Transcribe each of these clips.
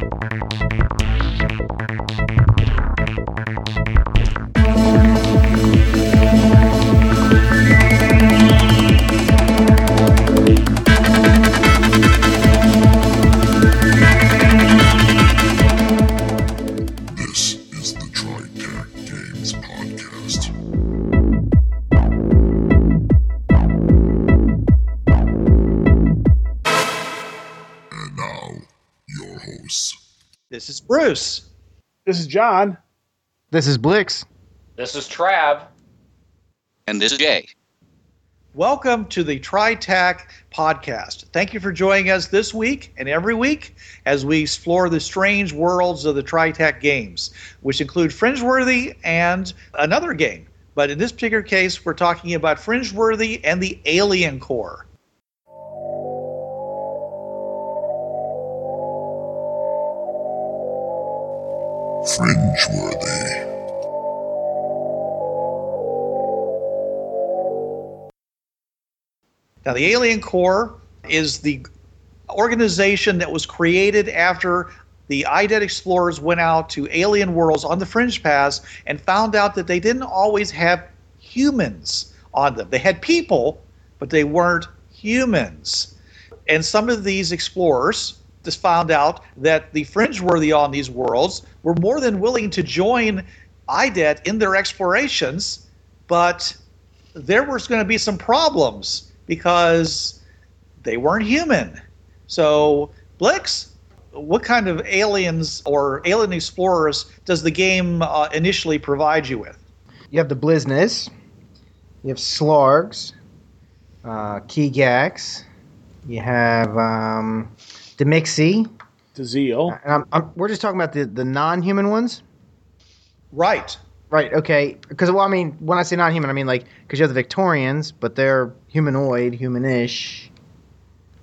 Bye. This is John. This is Blix. This is Trav. And this is Jay. Welcome to the TriTac podcast. Thank you for joining us this week and every week as we explore the strange worlds of the TriTac games, which include Fringeworthy and another game. But in this particular case, we're talking about Fringeworthy and the Alien Corps. Fringeworthy. Now, the Alien Corps is the organization that was created after the IDET explorers went out to alien worlds on the Fringe Pass and found out that they didn't always have humans on them. They had people, but they weren't humans. And some of these explorers just found out that the fringe-worthy on these worlds were more than willing to join IDET in their explorations, but there was going to be some problems because they weren't human. So, Blix, what kind of aliens or alien explorers does the game uh, initially provide you with? You have the Blizzness. You have Slargs. Uh. You have um, Demixie. Tazeel. And I'm, I'm, we're just talking about the, the non human ones? Right. Right, okay. Because, well, I mean, when I say non human, I mean, like, because you have the Victorians, but they're humanoid, humanish.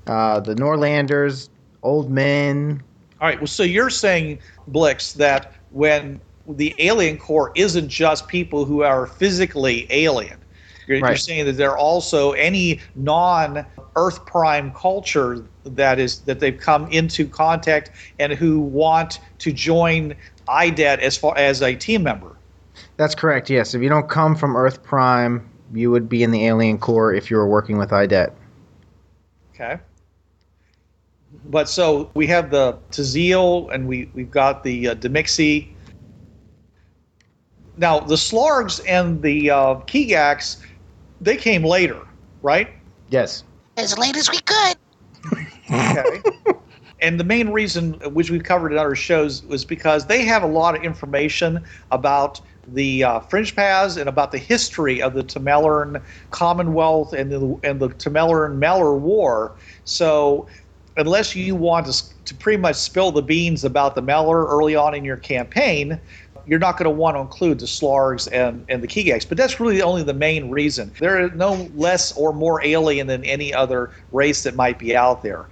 Uh, the Norlanders, old men. All right. Well, so you're saying, Blix, that when the alien corps isn't just people who are physically alien, you're, you're saying that they're also any non-Earth Prime culture that is that they've come into contact and who want to join IDET as far as a team member. That's correct, yes. If you don't come from Earth Prime, you would be in the Alien Corps if you were working with IDET. Okay. But so we have the Tazeel and we, we've got the uh, Demixie. Now, the Slargs and the uh, Keygax, they came later, right? Yes. as late as we could. Okay. and the main reason, which we've covered in other shows, was because they have a lot of information about the uh, Fringe Paths and about the history of the Tamelern Commonwealth and the and the Tamelern Mellor War. So, unless you want to, to pretty much spill the beans about the Mellor early on in your campaign, you're not going to want to include the Slargs and, and the Keygax. But that's really only the main reason. They're no less or more alien than any other race that might be out there.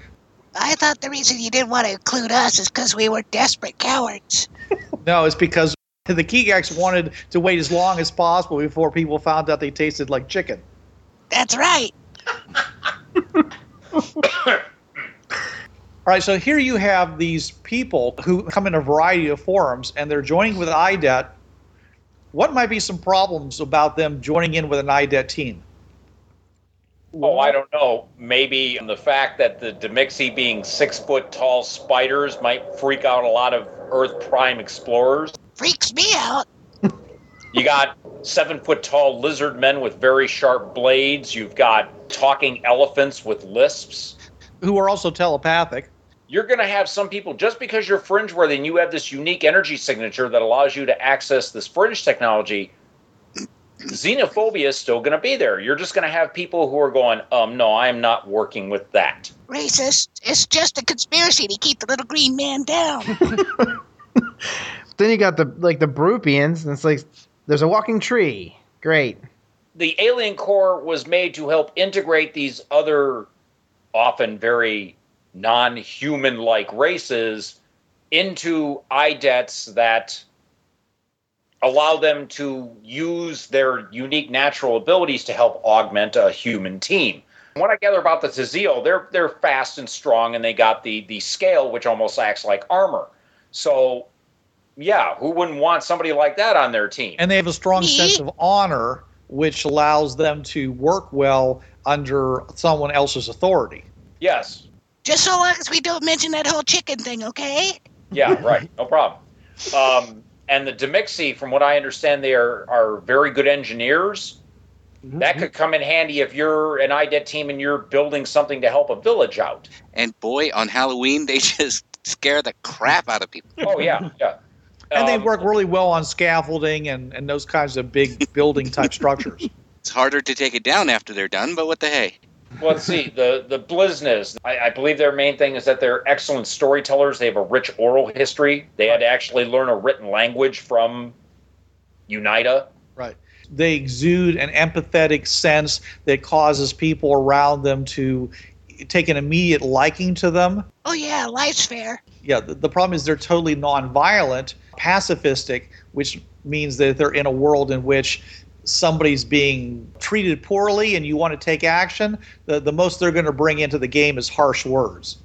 I thought the reason you didn't want to include us is because we were desperate cowards. No, it's because the Keygax wanted to wait as long as possible before people found out they tasted like chicken. That's right. All right, so here you have these people who come in a variety of forms and they're joining with IDET. What might be some problems about them joining in with an IDET team? Oh, I don't know. Maybe the fact that the Demixi being six foot tall spiders might freak out a lot of Earth Prime explorers. Freaks me out. You got seven foot tall lizard men with very sharp blades. You've got talking elephants with lisps. Who are also telepathic. You're going to have some people, just because you're fringe worthy and you have this unique energy signature that allows you to access this fringe technology, xenophobia is still going to be there. You're just going to have people who are going, um, no, I'm not working with that. Racist. It's just a conspiracy to keep the little green man down. Then you got the like the Brupians, and it's like there's a walking tree. Great. the alien corps was made to help integrate these other often very non-human like races into idets that allow them to use their unique natural abilities to help augment a human team what I gather about the Tazeel, they're they're fast and strong, and they got the the scale, which almost acts like armor. So, yeah, who wouldn't want somebody like that on their team? And they have a strong sense of honor, which allows them to work well under someone else's authority. yes. Just so long as we don't mention that whole chicken thing, okay? Yeah, right. No problem. Um, and the Demixi, from what I understand, they are, are very good engineers. Mhm. That could come in handy if you're an IDET team and you're building something to help a village out. And boy, on Halloween, they just scare the crap out of people. Oh, yeah, yeah. And they Um, work really well on scaffolding and, and those kinds of big building type structures. It's harder to take it down after they're done, but what the hey? Well, let's see. The the Bliznas, I, I believe their main thing is that they're excellent storytellers. They have a rich oral history. They had to actually learn a written language from Unita. Right. They exude an empathetic sense that causes people around them to take an immediate liking to them. Oh yeah, life's fair. Yeah, the, the problem is they're totally nonviolent, pacifistic, which means that they're in a world in which somebody's being treated poorly and you want to take action, the, the most they're going to bring into the game is harsh words.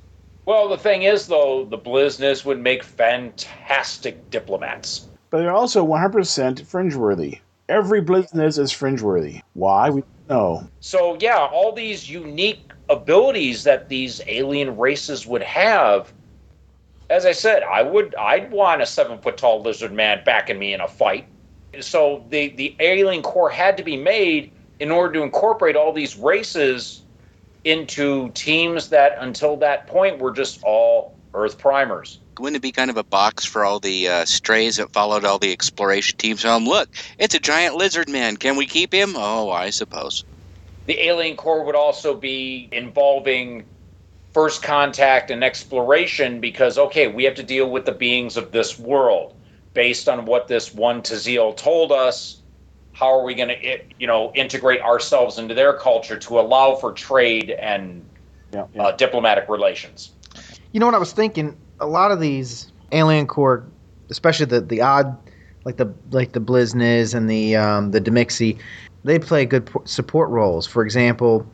Well, the thing is, though, the Bliznas would make fantastic diplomats. But they're also 100% fringe-worthy. Every Blizzness is fringe-worthy. Why? We don't know. So, yeah, all these unique abilities that these alien races would have. As I said, I would, I'd want a seven foot tall lizard man backing me in a fight. So the the alien corps had to be made in order to incorporate all these races into teams that until that point were just all Earth primers. Wouldn't it be kind of a box for all the uh, strays that followed all the exploration teams home? Look, it's a giant lizard man. Can we keep him? Oh, I suppose. The alien corps would also be involving first contact and exploration because okay, we have to deal with the beings of this world based on what this one Tazeel told us. How are we going to, you know, integrate ourselves into their culture to allow for trade and Yeah, yeah. uh, diplomatic relations? You know what I was thinking? A lot of these alien corps, especially the the odd, like the like the Blizzness and the um, the Demixi, they play good support roles. For example,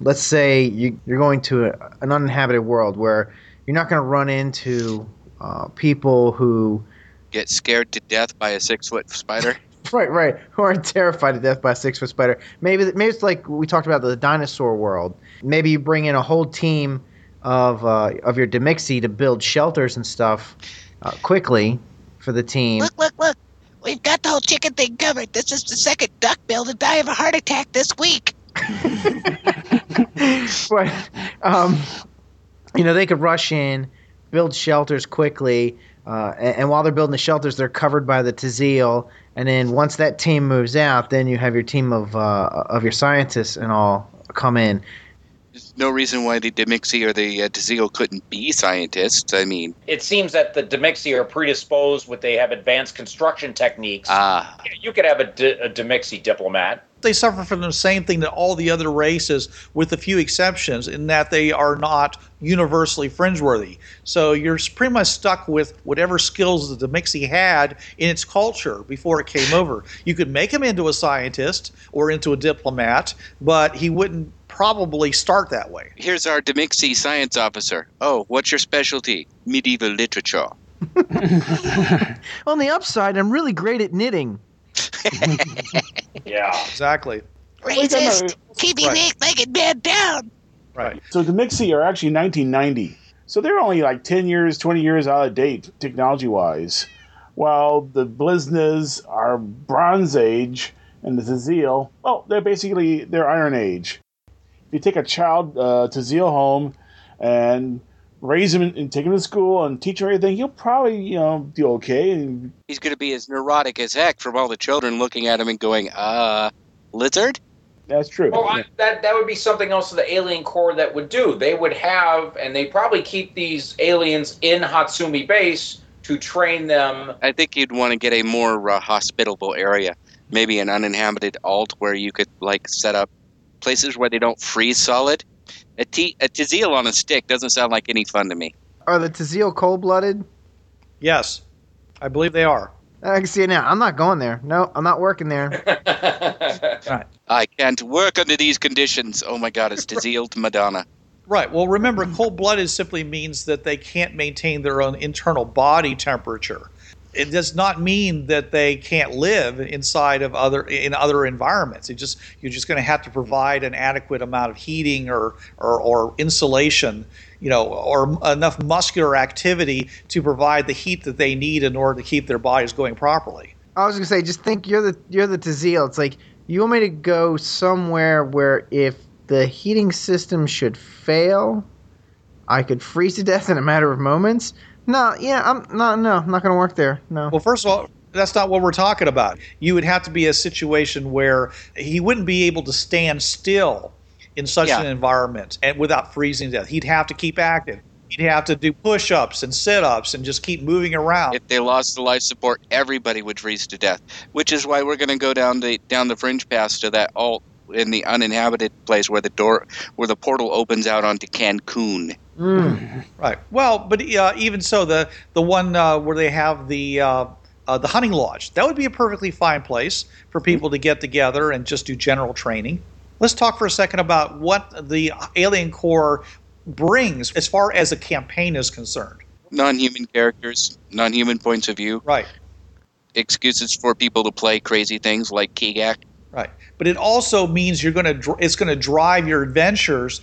let's say you, you're going to a, an uninhabited world where you're not going to run into uh, people who Get scared to death by a six foot spider? Right, right. Who are terrified to death by a six foot spider. Maybe, maybe it's like we talked about the dinosaur world. Maybe you bring in a whole team of uh, of your Demixi to build shelters and stuff uh, quickly for the team. Look, look, look. We've got the whole chicken thing covered. This is the second duck bill to die of a heart attack this week. but um, you know they could rush in, build shelters quickly, uh, and, and while they're building the shelters, they're covered by the Tazeel. And then once that team moves out, then you have your team of uh, of your scientists and all come in. There's no reason why the Demixi or the uh, Tazeel couldn't be scientists. I mean, It seems that the Demixi are predisposed with they have advanced construction techniques. ah, you could have a, D- a Demixi diplomat. They suffer from the same thing that all the other races, with a few exceptions, in that they are not universally fringeworthy. So you're pretty much stuck with whatever skills the Demixi had in its culture before it came over. You could make him into a scientist or into a diplomat, but he wouldn't probably start that way. here's our Demixi science officer. Oh, what's your specialty? Medieval literature. On the upside, I'm really great at knitting. Yeah. Exactly. Racist. Keep your Right. eight-legged man down. Right. So the Mixi are actually 1990. So they're only like 10 years, 20 years out of date technology wise. While the Bliznas are Bronze Age and the Tazeel, well, they're basically they're Iron Age. If you take a child uh, Tazeel home and raise him and take him to school and teach him everything, he'll probably you know do okay. He's going to be as neurotic as heck from all the children looking at him and going, uh, lizard? that's true. Well, I, that that would be something else the alien corps that would do. They would have, and they probably keep these aliens in Hatsumi base to train them. I think you'd want to get a more uh, hospitable area, maybe an uninhabited alt where you could like set up places where they don't freeze solid. A, t- a Tazeel on a stick doesn't sound like any fun to me. Are the Tazeel cold blooded? Yes, I believe they are. I can see it now. I'm not going there. No, I'm not working there. I can't work under these conditions. Oh my God, it's Tazeel to Madonna. Right. Well, remember, cold blooded simply means that they can't maintain their own internal body temperature. It does not mean that they can't live inside of other in other environments. It just you're just going to have to provide an adequate amount of heating or, or or insulation, you know, or enough muscular activity to provide the heat that they need in order to keep their bodies going properly. I was gonna say, just think you're the you're the Tazeel. It's like you want me to go somewhere where if the heating system should fail, I could freeze to death in a matter of moments. No, yeah, I'm no, no, I'm not gonna work there. No. Well, first of all, that's not what we're talking about. You would have to be a situation where he wouldn't be able to stand still in such Yeah. an environment and without freezing to death. He'd have to keep active. He'd have to do push-ups and sit-ups and just keep moving around. If they lost the life support, everybody would freeze to death. Which is why we're going to go down the down the fringe pass to that alt in the uninhabited place where the door where the portal opens out onto Cancun. Mm. Right. Well, but uh, even so, the the one uh, where they have the uh, uh, the hunting lodge that would be a perfectly fine place for people to get together and just do general training. Let's talk for a second about what the Alien Corps brings as far as a campaign is concerned. Non-human characters, non-human points of view, Right. excuses for people to play crazy things like Kigak. Right. But it also means you're going to dr- it's going to drive your adventures,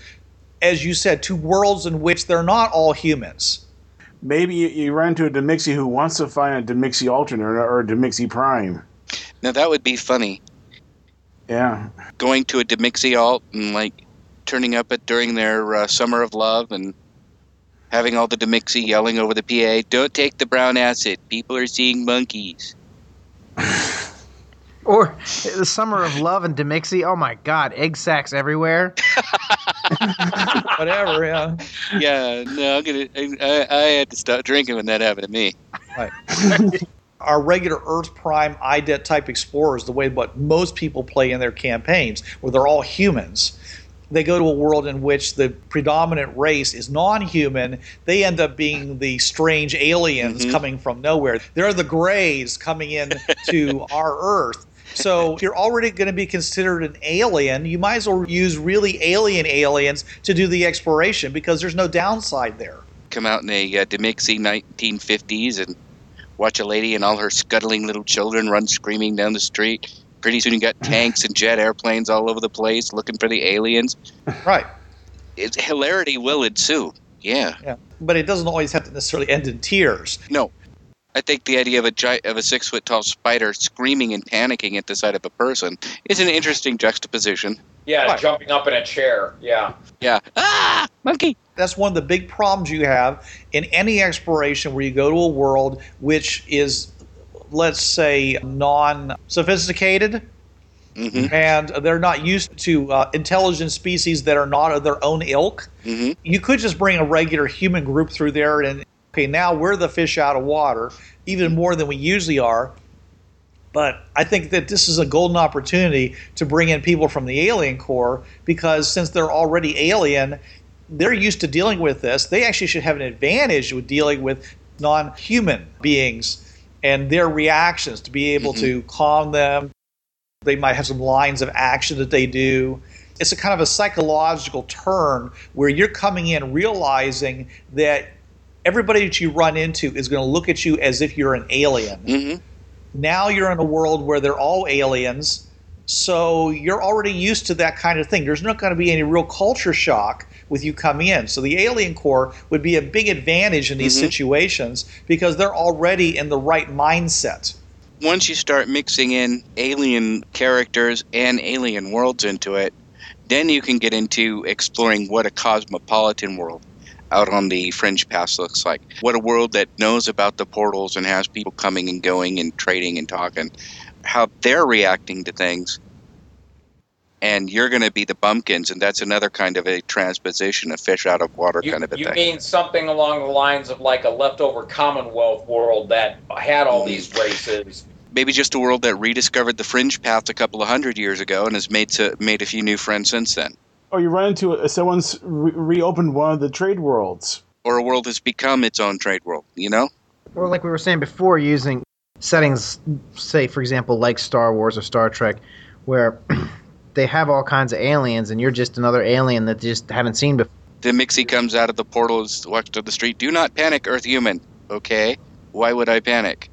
as you said, to worlds in which they're not all humans. Maybe you, you run into a Demixie who wants to find a Demixie alternate or a Demixie prime. Now that would be funny. Yeah. Going to a Demixie alt and like turning up at during their uh, summer of love and having all the Demixie yelling over the PA, "Don't take the brown acid. People are seeing monkeys." Or the summer of love and Demixie. Oh my God, egg sacks everywhere. Whatever. Yeah. yeah, no, I'm gonna. I, I had to stop drinking when that happened to me. Right. Our regular Earth Prime IDET type explorers, the way what most people play in their campaigns, where they're all humans, they go to a world in which the predominant race is non-human. They end up being the strange aliens Mhm. coming from nowhere. They're the Greys coming in to our Earth. So if you're already going to be considered an alien, you might as well use really alien aliens to do the exploration because there's no downside there. Come out in a uh, Demixie 1950s and watch a lady and all her scuttling little children run screaming down the street. Pretty soon you got tanks and jet airplanes all over the place looking for the aliens. Right. It's, hilarity will ensue. Yeah. Yeah, but it doesn't always have to necessarily end in tears. No. I think the idea of a gi- of a six foot tall spider screaming and panicking at the sight of a person is an interesting juxtaposition. Yeah, Right. jumping up in a chair. Yeah. Yeah. Ah, monkey. That's one of the big problems you have in any exploration where you go to a world which is, let's say, non-sophisticated, hmm and they're not used to uh, intelligent species that are not of their own ilk. hmm You could just bring a regular human group through there, and okay, now we're the fish out of water, even more than we usually are. But I think that this is a golden opportunity to bring in people from the Alien Corps because since they're already alien, they're used to dealing with this. They actually should have an advantage with dealing with non human beings and their reactions to be able to mm-hmm. calm them. They might have some lines of action that they do. It's a kind of a psychological turn where you're coming in realizing that everybody that you run into is going to look at you as if you're an alien. Hmm now you're in a world where they're all aliens so you're already used to that kind of thing. There's not going to be any real culture shock with you coming in. So the alien corps would be a big advantage in these Mhm. situations because they're already in the right mindset. Once you start mixing in alien characters and alien worlds into it, then you can get into exploring what a cosmopolitan world out on the fringe pass looks like. What a world that knows about the portals and has people coming and going and trading and talking. How they're reacting to things. And you're going to be the bumpkins, and that's another kind of a transposition, a fish out of water You, kind of a you thing. mean something along the lines of like a leftover Commonwealth world that had all these races. Maybe just a world that rediscovered the fringe path a couple of hundred years ago and has made to, made a few new friends since then. Or you run into a, someone's re- reopened one of the trade worlds. or a world has become its own trade world. You know, Or like we were saying before, using settings, say for example, like Star Wars or Star Trek, where they have all kinds of aliens, and you're just another alien that they just haven't seen before. The Mixie comes out of the portal and walks to the street. Do not panic, Earth human. Okay. Why would I panic?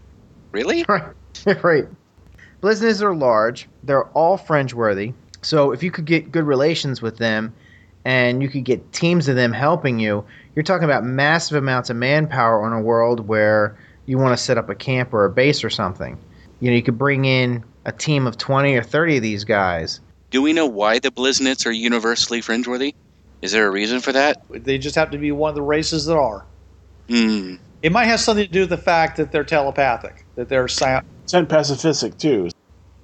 Really? Right. right. Blizzards are large. They're all fringe worthy. So if you could get good relations with them and you could get teams of them helping you, you're talking about massive amounts of manpower on a world where you want to set up a camp or a base or something. You know, you could bring in a team of 20 or 30 of these guys. Do we know why the Bliznits are universally fringeworthy? Is there a reason for that? They just have to be one of the races that are. Hmm. It might have something to do with the fact that they're telepathic, that they're si- And pacifistic too.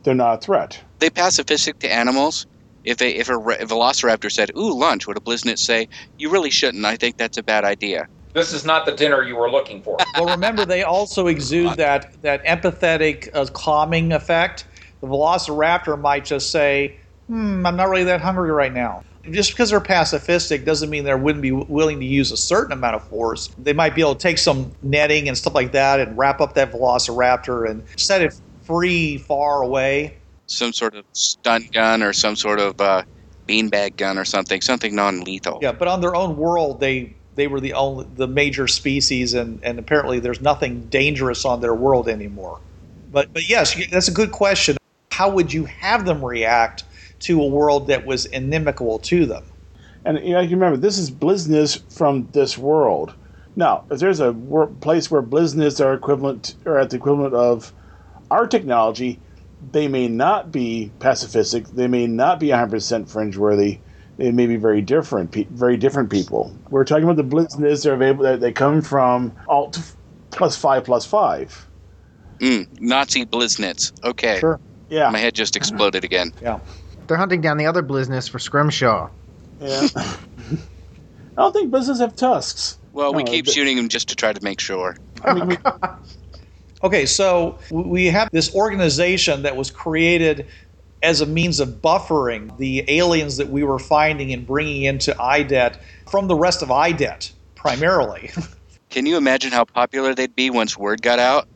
They're not a threat. They pacifistic to animals. If they if a, re- if Velociraptor said, "Ooh, lunch," would a Bliznit say, "You really shouldn't. I think that's a bad idea." This is not the dinner you were looking for. well, remember they also exude that that empathetic, uh, calming effect. The Velociraptor might just say, "Hmm, I'm not really that hungry right now." Just because they're pacifistic doesn't mean they wouldn't be willing to use a certain amount of force. They might be able to take some netting and stuff like that and wrap up that Velociraptor and set it free far away. Some sort of stun gun or some sort of uh, beanbag gun or something, something non-lethal. Yeah, but on their own world, they they were the only the major species, and and apparently there's nothing dangerous on their world anymore. But but yes, that's a good question. How would you have them react to a world that was inimical to them? And you know, you remember, this is Blizness from this world. Now, if there's a place where Blizness are equivalent or at the equivalent of our technology, they may not be pacifistic. They may not be 100% fringe-worthy. They may be very different, pe- very different people. We're talking about the Blizness. They're available. That they come from Alt plus five plus five. Mm, Nazi Bliznits. Okay. Sure. Yeah, My head just exploded again. Yeah. They're hunting down the other Blizness for Scrimshaw. yeah. I don't think Blizness have tusks. Well, we keep but- shooting them just to try to make sure. I mean, Okay, so we have this organization that was created as a means of buffering the aliens that we were finding and bringing into IDET from the rest of IDET primarily. Can you imagine how popular they'd be once word got out?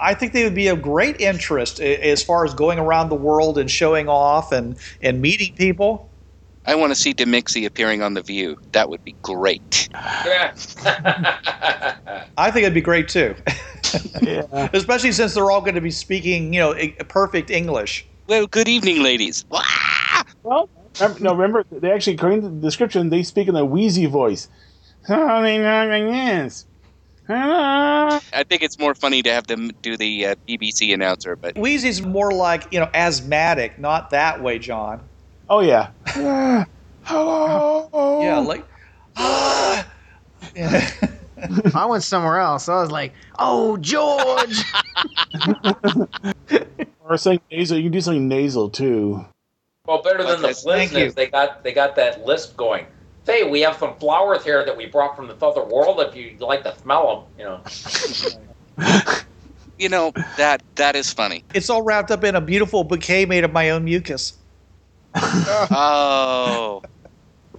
I think they would be of great interest as far as going around the world and showing off and, and meeting people. I want to see Demixie appearing on The View. That would be great. I think it'd be great too, yeah. especially since they're all going to be speaking, you know, perfect English. Well, good evening, ladies. Well, remember, no, remember, they actually, according to the description, they speak in a wheezy voice. I think it's more funny to have them do the uh, BBC announcer, but Wheezy's more like, you know, asthmatic, not that way, John. Oh, yeah. Ah, Hello. Yeah, like, ah. Yeah. I went somewhere else. I was like, "Oh, George!" Or saying nasal. You can do something nasal, too. well, better than the Okay, thank you. They got they got that lisp going. Hey, we have some flowers here that we brought from the other world. If you'd like to smell them, you know. you know that that is funny. it's all wrapped up in a beautiful bouquet made of my own mucus. Oh,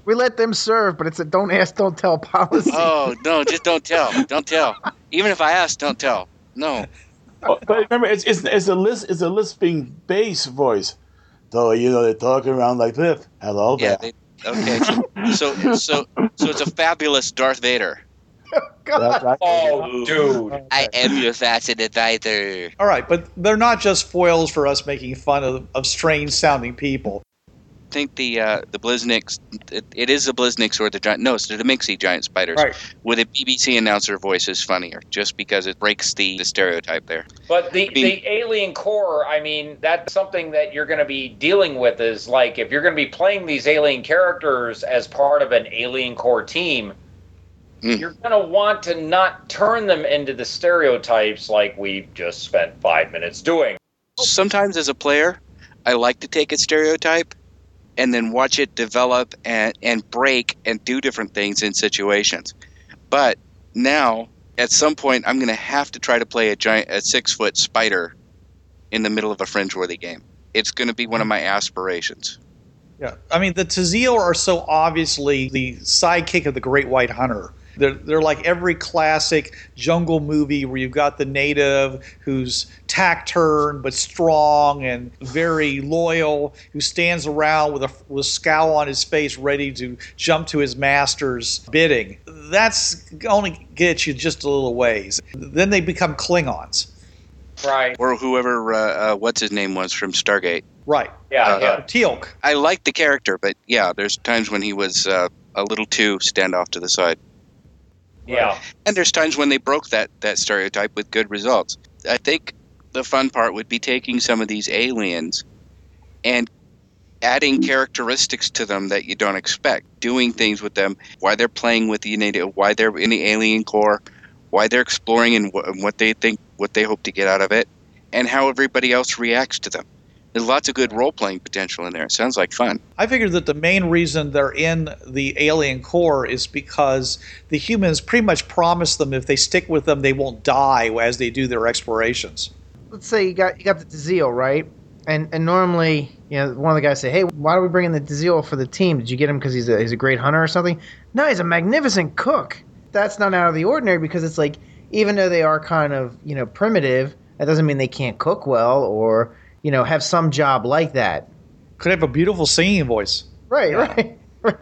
we let them serve, but it's a don't ask, don't tell policy. oh no! Just don't tell. Don't tell. Even if I ask, don't tell. No. Oh, but remember, it's, it's, it's, a list, it's a lisping bass voice. So, you know, they're talking around like this. Hello Yeah. They, okay. So, so so so it's a fabulous Darth Vader. That's right. Oh, dude. I am your fashion advisor. All right, but they're not just foils for us making fun of, of strange sounding people. I think the uh, the Blizzniks. It, it is the Blizzniks or the giant. No, it's the Demixie giant spiders. Right. With a BBC announcer voice is funnier, just because it breaks the, the stereotype there. But the, I mean- the alien corps, I mean, that's something that you're going to be dealing with is like if you're going to be playing these alien characters as part of an alien corps team, Mm. you're going to want to not turn them into the stereotypes like we've just spent five minutes doing. sometimes as a player, I like to take a stereotype and then watch it develop and, and break and do different things in situations. But now, at some point, I'm going to have to try to play a giant, a six foot spider in the middle of a fringe worthy game. It's going to be one of my aspirations. Yeah, I mean the Tazil are so obviously the sidekick of the Great White Hunter, They're, they're like every classic jungle movie where you've got the native who's taciturn but strong and very loyal, who stands around with a, with a scowl on his face, ready to jump to his master's bidding. That's only gets you just a little ways. Then they become Klingons. Right. Or whoever, uh, uh, what's his name was from Stargate. Right. Yeah. Uh, yeah. Teal'c. I liked the character, but yeah, there's times when he was uh, a little too standoff to the side. Yeah. And there's times when they broke that, that stereotype with good results. I think the fun part would be taking some of these aliens and adding characteristics to them that you don't expect, doing things with them, why they're playing with the native, why they're in the alien corps, why they're exploring and, wh- and what they think, what they hope to get out of it, and how everybody else reacts to them. There's lots of good role playing potential in there. It sounds like fun. I figured that the main reason they're in the alien corps is because the humans pretty much promise them if they stick with them, they won't die as they do their explorations. let's say you got you got the Tazeel, right? And and normally, you know, one of the guys say, "Hey, why are we bringing the Tazeel for the team? Did you get him because he's a he's a great hunter or something?" No, he's a magnificent cook. That's not out of the ordinary because it's like even though they are kind of you know primitive, that doesn't mean they can't cook well or you know have some job like that. Could have a beautiful singing voice. Right, right, right.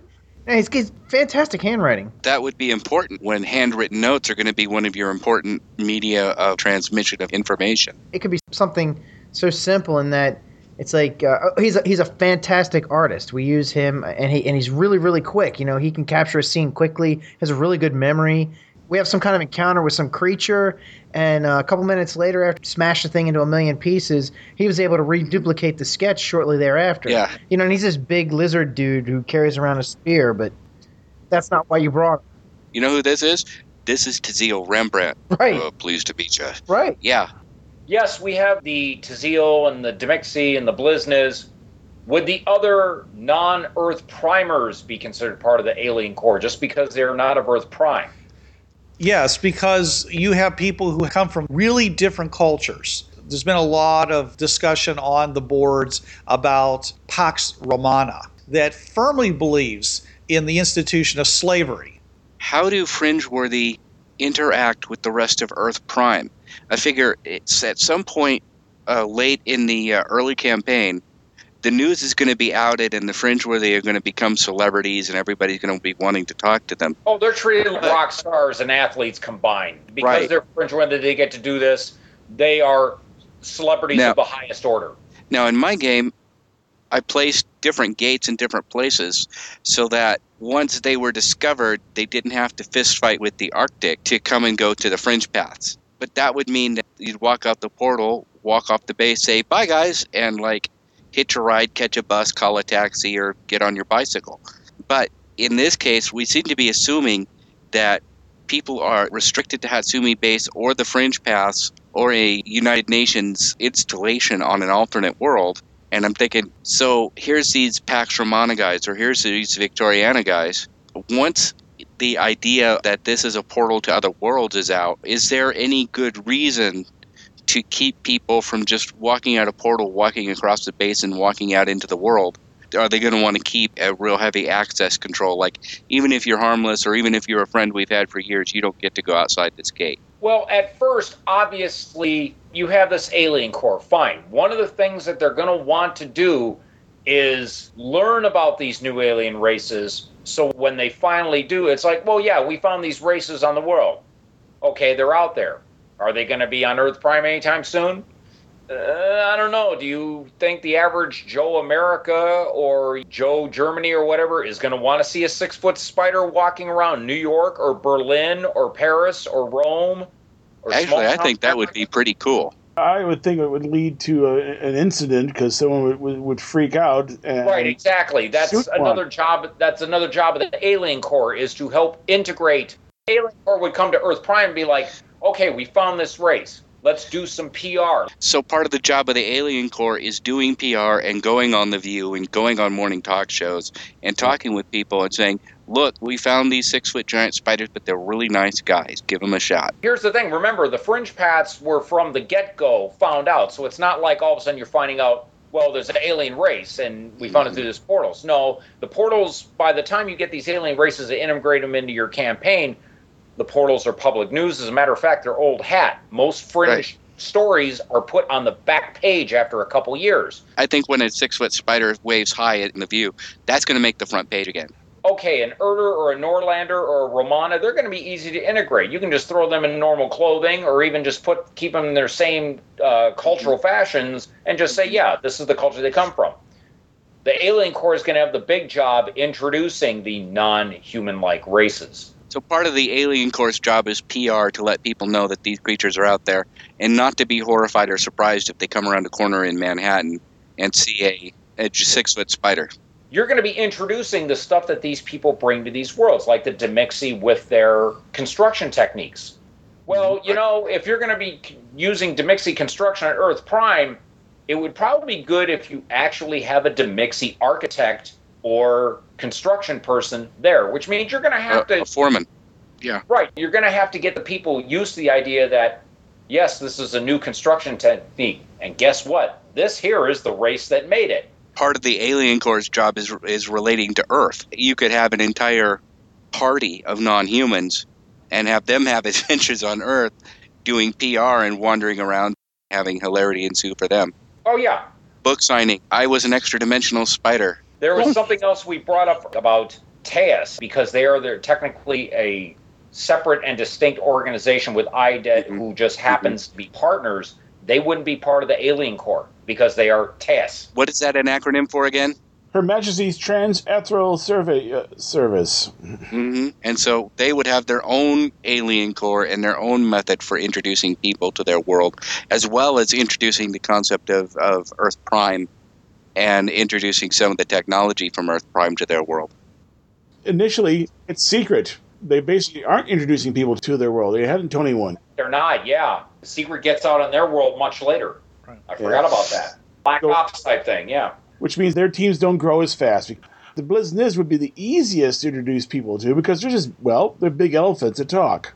Yeah, he's, he's fantastic handwriting. That would be important when handwritten notes are going to be one of your important media of transmission of information. it could be something so simple in that it's like uh, oh, he's a, he's a fantastic artist. We use him, and he and he's really really quick. You know, he can capture a scene quickly. Has a really good memory. We have some kind of encounter with some creature, and uh, a couple minutes later, after smash the thing into a million pieces, he was able to reduplicate the sketch shortly thereafter. Yeah. you know, and he's this big lizard dude who carries around a spear, but that's not why you brought him. You know who this is? This is Tazeel Rembrandt. Right, Uh, pleased to meet you. right. Yeah, Yes, we have the Tazeel and the Demixi and the Blizniz. Would the other non-Earth primers be considered part of the alien corps just because they're not of Earth prime? Yes, because you have people who come from really different cultures. There's been a lot of discussion on the boards about Pax Romana that firmly believes in the institution of slavery. how do Fringeworthy interact with the rest of Earth Prime? I figure it's at some point uh, late in the uh, early campaign, the news is going to be outed and the fringe Fringeworthy are going to become celebrities and everybody's going to be wanting to talk to them. Oh, they're treated like rock stars and athletes combined. Because Right. they're Fringe when they get to do this, they are celebrities Now- of the highest order. Now, in my game, I placed different gates in different places so that once they were discovered, they didn't have to fist fight with the Arctic to come and go to the fringe paths. But that would mean that you'd walk out the portal, walk off the base, say, bye guys, and like hitch a ride, catch a bus, call a taxi, or get on your bicycle. But in this case, we seem to be assuming that people are restricted to Hatsumi base or the fringe paths or a United Nations installation on an alternate world. And I'm thinking, so here's these Pax Romana guys, or here's these Victoriana guys. Once the idea that this is a portal to other worlds is out, is there any good reason to keep people from just walking out a portal, walking across the basin, walking out into the world? Are they going to want to keep a real heavy access control? Like, even if you're harmless, or even if you're a friend we've had for years, you don't get to go outside this gate. Well, at first, obviously, you have this alien corps. Fine. One of the things that they're going to want to do is learn about these new alien races. So when they finally do, it's like, well, yeah, we found these races on the world. Okay, they're out there. Are they going to be on Earth Prime anytime soon? Uh, I don't know. Do you think the average Joe America or Joe Germany or whatever is going to want to see a six foot spider walking around New York or Berlin or Paris or Rome? Or Actually, I think that would be pretty cool. I would think it would lead to a, an incident because someone would, would, would freak out. And Right, exactly. That's shoot one. another job. That's another job of the Alien Corps is to help integrate. Alien Corps would come to Earth Prime and be like, "Okay, we found this race. Let's do some PR." So part of the job of the Alien Corps is doing PR and going on the View and going on morning talk shows and talking with people and saying, "Look, we found these six foot giant spiders, but they're really nice guys. Give them a shot." Here's the thing. Remember, the fringe paths were from the get-go found out, so it's not like all of a sudden you're finding out. Well, there's an alien race, and we found it through these portals. No, the portals. By the time you get these alien races and integrate them into your campaign, the portals are public news. As a matter of fact, they're old hat. Most fringe Right. stories are put on the back page after a couple years. I think when a six foot spider waves high in the view, that's going to make the front page again. Okay, an Erder or a Norlander or a Romana, they're going to be easy to integrate. You can just throw them in normal clothing, or even just put keep them in their same uh, cultural fashions, and just say, yeah, this is the culture they come from. The Alien Corps is going to have the big job introducing the non-human-like races. So part of the alien course job is PR to let people know that these creatures are out there, and not to be horrified or surprised if they come around a corner in Manhattan and see a, a six foot spider. you're going to be introducing the stuff that these people bring to these worlds, like the Demixi with their construction techniques. Well, mm-hmm. you know, if you're going to be using Demixi construction on Earth Prime, it would probably be good if you actually have a Demixi architect or construction person there, which means you're going to have A, to a foreman. Yeah. Right. You're going to have to get the people used to the idea that, yes, this is a new construction technique. And guess what? This here is the race that made it. Part of the alien Corps' job is is relating to Earth. You could have an entire party of non humans and have them have adventures on Earth, doing PR and wandering around, having hilarity ensue for them. Oh, yeah. Book signing. I was an extra dimensional spider. There was something else we brought up about Teus because they are they're technically a separate and distinct organization with IDET Mhm. who just happens to be partners. They wouldn't be part of the Alien Corps because they are Teus. What is that an acronym for again? Her Majesty's Trans-Ethereal Survey uh, Service. hmm And so they would have their own alien corps and their own method for introducing people to their world, as well as introducing the concept of, of Earth Prime and introducing some of the technology from Earth Prime to their world. Initially, it's secret. They basically aren't introducing people to their world. They haven't told anyone. They're not, yeah. The secret gets out on their world much later. I forgot about that. Black So- Ops type thing, yeah. which means their teams don't grow as fast. The Blizniz would be the easiest to introduce people to because they're just, well, they're big elephants that talk.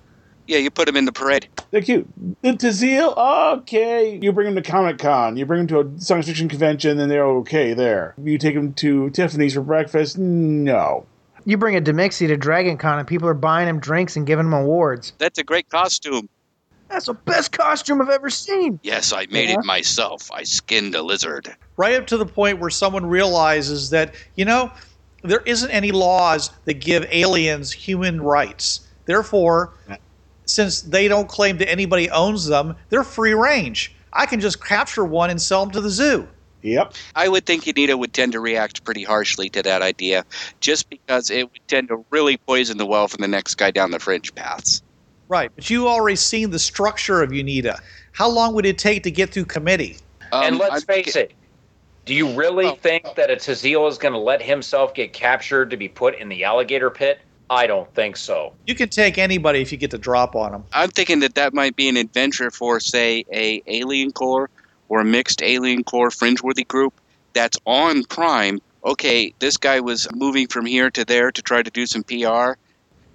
Yeah, you put them in the parade. They're cute. The Tazil, okay. You bring them to Comic Con, you bring them to a science fiction convention, and they're okay there. You take them to Tiffany's for breakfast, no. You bring a Demixie to Dragon Con and people are buying him drinks and giving him awards. That's a great costume. That's the best costume I've ever seen. Yes, I made Yeah. it myself. I skinned a lizard. right up to the point where someone realizes that you know there isn't any laws that give aliens human rights therefore since they don't claim that anybody owns them they're free range i can just capture one and sell them to the zoo Yep. I would think Unita would tend to react pretty harshly to that idea, just because it would tend to really poison the well for the next guy down the fringe paths. right but you've already seen the structure of unita how long would it take to get through committee and Um, let's I'm face it, do you really Oh. think that a Tazil is going to let himself get captured to be put in the alligator pit? I don't think so. you can take anybody if you get the drop on them I'm thinking that that might be an adventure for, say, a alien corps or a mixed alien corps fringe-worthy group that's on Prime. Okay, this guy was moving from here to there to try to do some PR,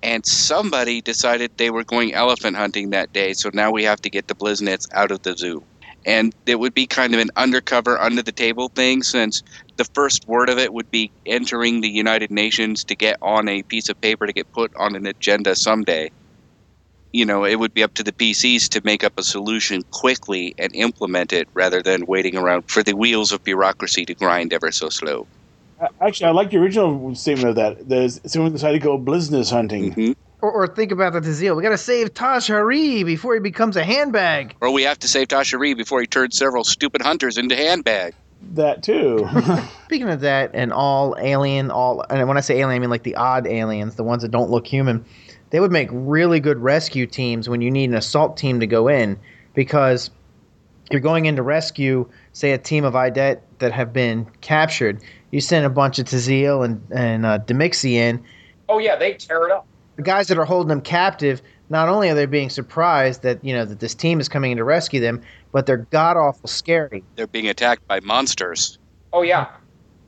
and somebody decided they were going elephant hunting that day. So now we have to get the Bliznets out of the zoo. And it would be kind of an undercover, under the table thing, since the first word of it would be entering the United Nations to get on a piece of paper to get put on an agenda someday you know, it would be up to the PCs to make up a solution quickly and implement it rather than waiting around for the wheels of bureaucracy to grind ever so slow. Actually, I like the original statement of that. There's someone decided to go Blizniz hunting. Mhm. Or, or think about the Tazil. We got to save Taj Hari before he becomes a handbag. Or we have to save Tasha Reed before he turns several stupid hunters into handbag. That too. Speaking of that, and all alien, all and when I say alien, I mean like the odd aliens, the ones that don't look human. They would make really good rescue teams when you need an assault team to go in because you're going in to rescue, say, a team of IDET that have been captured. You send a bunch of Tazil and and uh, Demixi in. Oh yeah, they tear it up. The guys that are holding them captive, not only are they being surprised that you know that this team is coming in to rescue them, but they're god awful scary. They're being attacked by monsters. Oh yeah.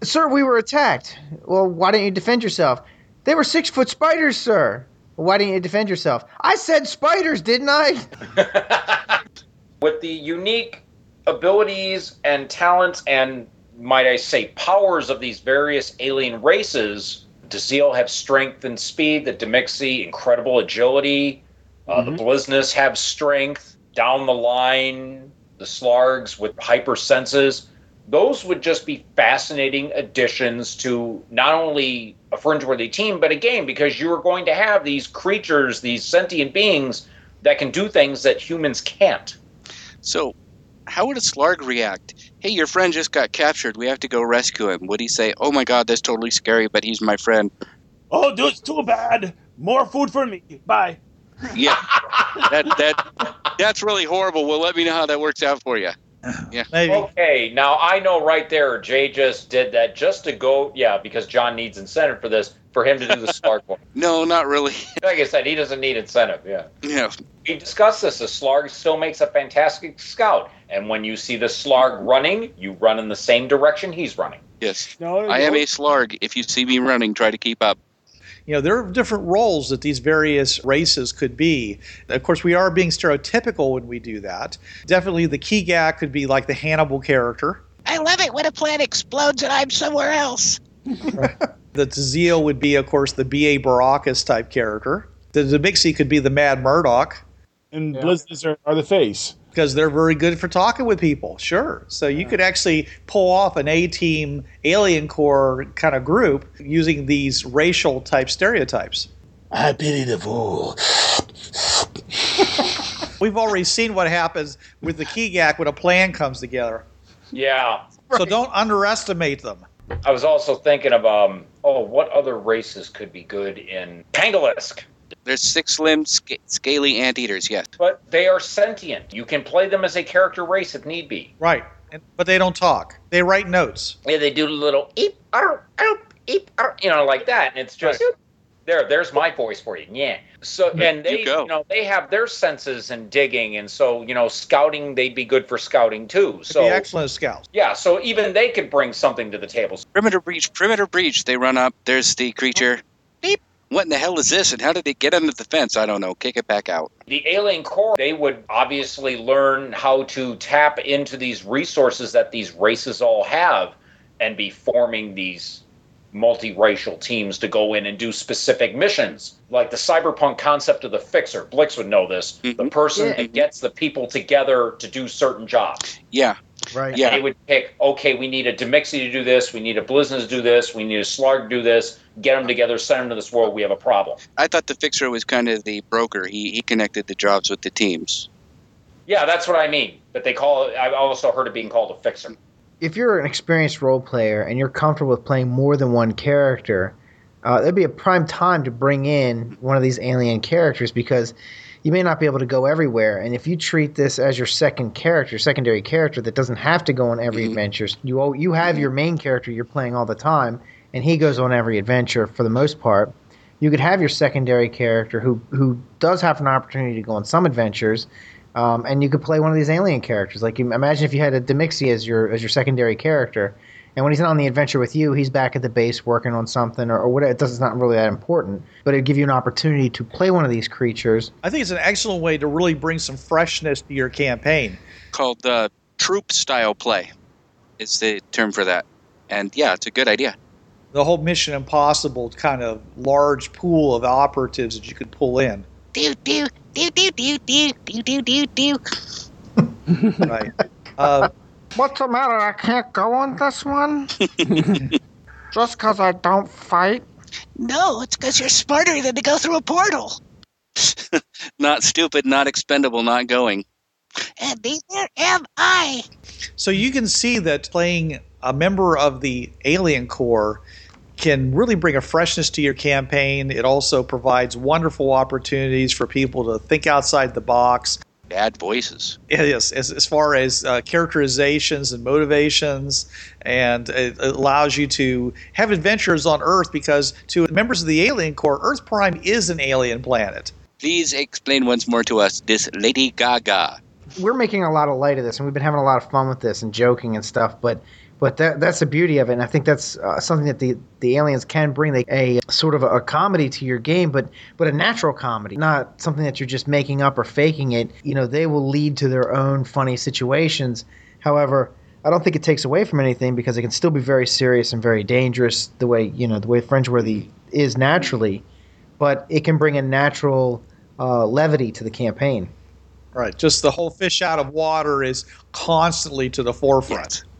Sir, we were attacked. Well, why didn't you defend yourself? They were six foot spiders, sir. Why didn't you defend yourself? I said spiders, didn't I? With the unique abilities and talents and might I say powers of these various alien races, Tazil have strength and speed, the Demixi incredible agility, Uh, The Blizness have strength down the line. The Slargs with hyper senses. Those would just be fascinating additions to not only a fringe-worthy team, but a game because you are going to have these creatures, these sentient beings that can do things that humans can't. So, how would a Slarg react? Hey, your friend just got captured. We have to go rescue him. Would he say, "Oh my God, that's totally scary," but he's my friend? Oh, dude, it's too bad. More food for me. Bye. Yeah, that that that's really horrible. Well, let me know how that works out for you. Uh-huh. Maybe. Okay, now I know right there, Jay just did that just to go, yeah, because John needs incentive for this, for him to do the Slarg one. No, not really. Like I said, he doesn't need incentive, yeah. Yeah, We discussed this. The Slarg still makes a fantastic scout. And when you see the Slarg running, you run in the same direction he's running. yes. No, I am a Slarg. If you see me running, try to keep up. You know, there are different roles that these various races could be. Of course, we are being stereotypical when we do that. Definitely the Kigak could be like the Hannibal character. I love it when a planet explodes and I'm somewhere else. The Tazeel would be, of course, the B.A. Baracus type character. The Demixie could be the Mad Murdock and Blizzards are, are the face. Because they're very good for talking with people. Sure. So you could actually pull off an A team alien corps kind of group using these racial type stereotypes. I pity the fool. We've already seen what happens with the Kigak when a plan comes together. Yeah. So don't underestimate them. I was also thinking of, um, oh, what other races could be good in Pangolisk? There's six-limbed, sca- scaly anteaters. Yes. But they are sentient. You can play them as a character race if need be. Right. And, but they don't talk. They write notes. Yeah, they do little eep, arr, oop, eep, arr, you know, like that, and it's just there. There's my voice for you. Yeah. So and they, You go. know, they have their senses and digging, and so you know, scouting. They'd be good for scouting too. So be excellent scouts. yeah, so even they could bring something to the table. Perimeter breach. Perimeter breach. They run up. There's the creature. Beep. What in the hell is this? And how did it get under the fence? I don't know. Kick it back out. The alien corps, they would obviously learn how to tap into these resources that these races all have, and be forming these multiracial teams to go in and do specific missions. Like the cyberpunk concept of the fixer. Blix would know this. The Mhm. person Yeah. that gets the people together to do certain jobs. Yeah. Right. Yeah. They would pick, okay, we need a Demixie to do this, we need a Blizzard to do this, we need a Slarg to do this, get them together, send them to this world, we have a problem. I thought the fixer was kind of the broker. He he connected the jobs with the teams. Yeah, that's what I mean. But they call it, I've also heard it being called a fixer. if you're an experienced role player and you're comfortable with playing more than one character, uh, that'd be a prime time to bring in one of these alien characters because you may not be able to go everywhere. And if you treat this as your second character, secondary character that doesn't have to go on every Mhm. adventure, you you have your main character you're playing all the time, and he goes on every adventure for the most part. You could have your secondary character who who does have an opportunity to go on some adventures, um, and you could play one of these alien characters. Like you- imagine if you had a Demixie as your as your secondary character, and when he's not on the adventure with you, he's back at the base working on something or, or whatever. It does, it's not really that important, but it'd give you an opportunity to play one of these creatures. I think it's an excellent way to really bring some freshness to your campaign. Called uh, troop style play. Is the term for that. And yeah, it's a good idea. The whole Mission Impossible kind of large pool of operatives that you could pull in. Do do do do do do do do do do. Right. uh, What's the matter? I can't go on this one? Just 'cause I don't fight? No, it's because you're smarter than to go through a portal. Not stupid, not expendable, not going. And neither am I. So you can see that playing a member of the Alien Corps can really bring a freshness to your campaign. It also provides wonderful opportunities for people to think outside the box. Bad voices. Yes, as, as far as uh, characterizations and motivations, and it allows you to have adventures on Earth because to members of the Alien Corps, Earth Prime is an alien planet. Please explain once more to us this Lady Gaga. We're making a lot of light of this, and we've been having a lot of fun with this and joking and stuff. But but that that's the beauty of it, and I think that's uh, something that the the aliens can bring a, a sort of a, a comedy to your game, but but a natural comedy, not something that you're just making up or faking it. You know, they will lead to their own funny situations. However, I don't think it takes away from anything because it can still be very serious and very dangerous the way you know the way Fringeworthy is naturally, but it can bring a natural uh, levity to the campaign. Right. Just the whole fish out of water is constantly to the forefront. Welcome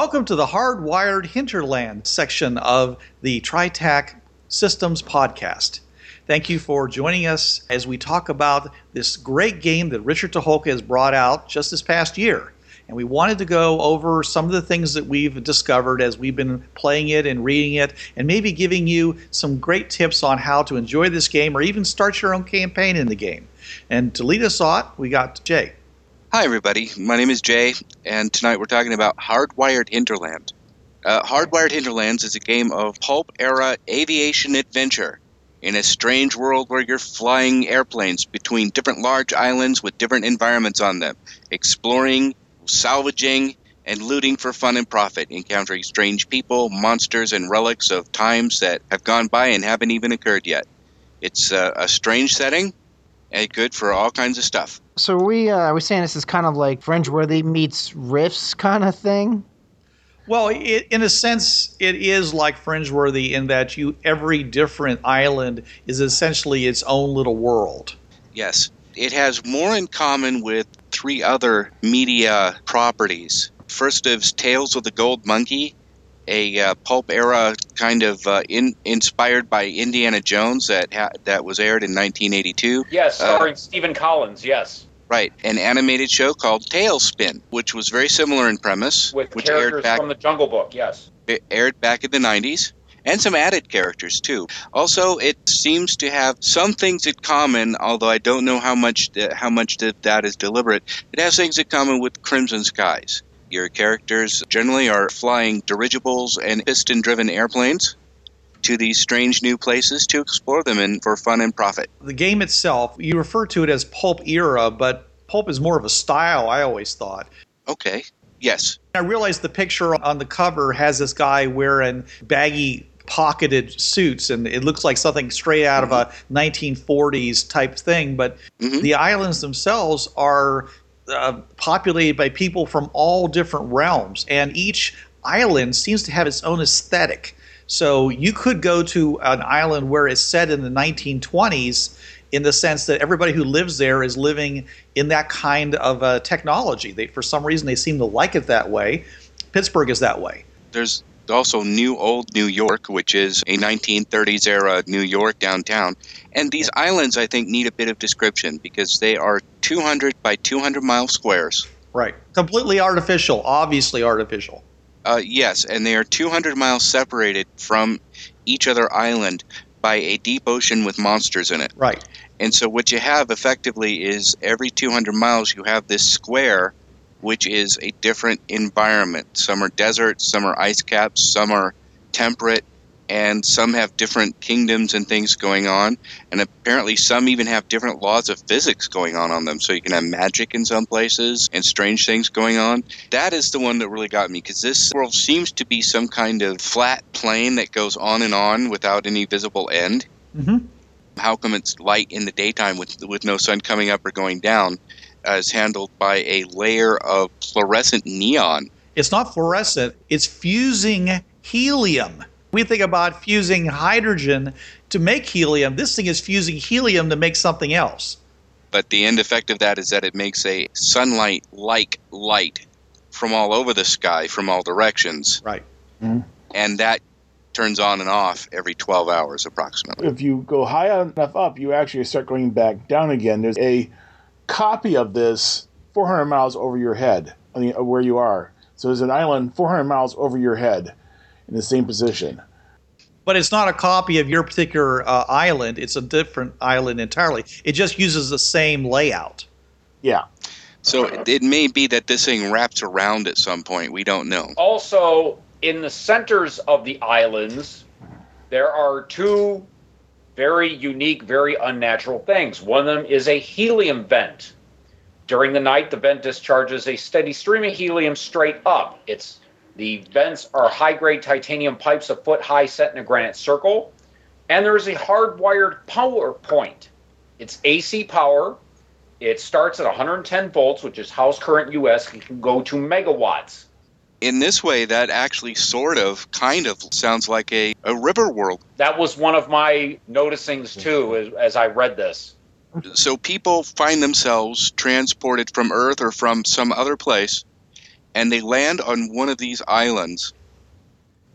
Welcome to the Hardwired Hinterland section of the TriTac Systems podcast. Thank you for joining us as we talk about this great game that Richard Tucholka has brought out just this past year. And we wanted to go over some of the things that we've discovered as we've been playing it and reading it, and maybe giving you some great tips on how to enjoy this game or even start your own campaign in the game. And to lead us on, we got Jay. Hi, everybody. My name is Jay, and tonight we're talking about Hardwired Hinterland. Uh, Hardwired Hinterlands is a game of pulp era aviation adventure in a strange world where you're flying airplanes between different large islands with different environments on them, exploring, salvaging, and looting for fun and profit, encountering strange people, monsters, and relics of times that have gone by and haven't even occurred yet. It's uh, a strange setting and good for all kinds of stuff. So are we uh, are we saying this is kind of like Fringeworthy meets riffs kind of thing? Well, it, in a sense, it is like Fringeworthy in that you every different island is essentially its own little world. Yes. It has more in common with three other media properties. First is Tales of the Gold Monkey, a uh, pulp era kind of uh, in, inspired by Indiana Jones that ha- that was aired in 1982. Yes, Uh, starring Stephen Collins. Yes, Right, an animated show called TaleSpin, which was very similar in premise, with which aired characters back from the Jungle Book. Yes. it aired back in the 90s and some added characters too also it seems to have some things in common although i don't know how much th- how much that that is deliberate it has things in common with crimson skies your characters generally are flying dirigibles and piston driven airplanes to these strange new places to explore them and for fun and profit The game itself, you refer to it as pulp era, but pulp is more of a style, I always thought. okay yes I realized the picture on the cover has this guy wearing baggy pocketed suits and it looks like something straight out of a 1940s type thing but Mhm. the islands themselves are uh, populated by people from all different realms and each island seems to have its own aesthetic so you could go to an island where it's set in the 1920s in the sense that everybody who lives there is living in that kind of uh, technology. They, for some reason, they seem to like it that way. Pittsburgh is that way. There's also New Old New York, which is a 1930s era New York downtown. And these islands, I think, need a bit of description because they are 200 by 200 mile squares. Right. Completely artificial, obviously artificial. Uh, yes, and they are 200 miles separated from each other island by a deep ocean with monsters in it. Right. And so what you have effectively is every 200 miles you have this square which is a different environment. Some are deserts, some are ice caps, some are temperate, and some have different kingdoms and things going on. And apparently some even have different laws of physics going on on them. So you can have magic in some places and strange things going on. That is the one that really got me because this world seems to be some kind of flat plane that goes on and on without any visible end hmm how come it's light in the daytime with with no sun coming up or going down is handled by a layer of fluorescent neon. It's not fluorescent, it's fusing helium. We think about fusing hydrogen to make helium. This thing is fusing helium to make something else. But the end effect of that is that it makes a sunlight like light from all over the sky from all directions, Right. Mm-hmm. and that turns on and off every 12 hours approximately. If you go high enough up, you actually start going back down again. There's a copy of this 400 miles over your head, I mean, where you are. So there's an island 400 miles over your head in the same position. But it's not a copy of your particular uh, island, it's a different island entirely. It just uses the same layout. Yeah. So it, it may be that this thing wraps around at some point. We don't know. Also, in the centers of the islands, there are two very unique, very unnatural things. One of them is a helium vent. During the night, the vent discharges a steady stream of helium straight up. It's the vents are high-grade titanium pipes a foot high set in a granite circle, and there is a hardwired power point. It's AC power. It starts at 110 volts, which is house current US. It can go to megawatts. In this way, that actually sort of, kind of sounds like a, a river world. That was one of my noticings mm-hmm. too, as, as I read this. So people find themselves transported from Earth or from some other place, and they land on one of these islands,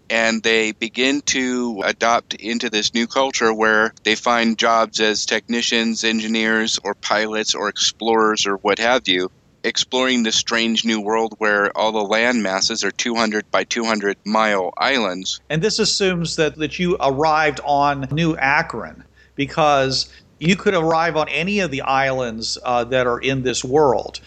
and they begin to adopt into this new culture where they find jobs as technicians, engineers, or pilots, or explorers, or what have you, exploring this strange new world where all the land masses are 200 by 200 mile islands. And this assumes that, that you arrived on New Akron because you could arrive on any of the islands uh, that are in this world.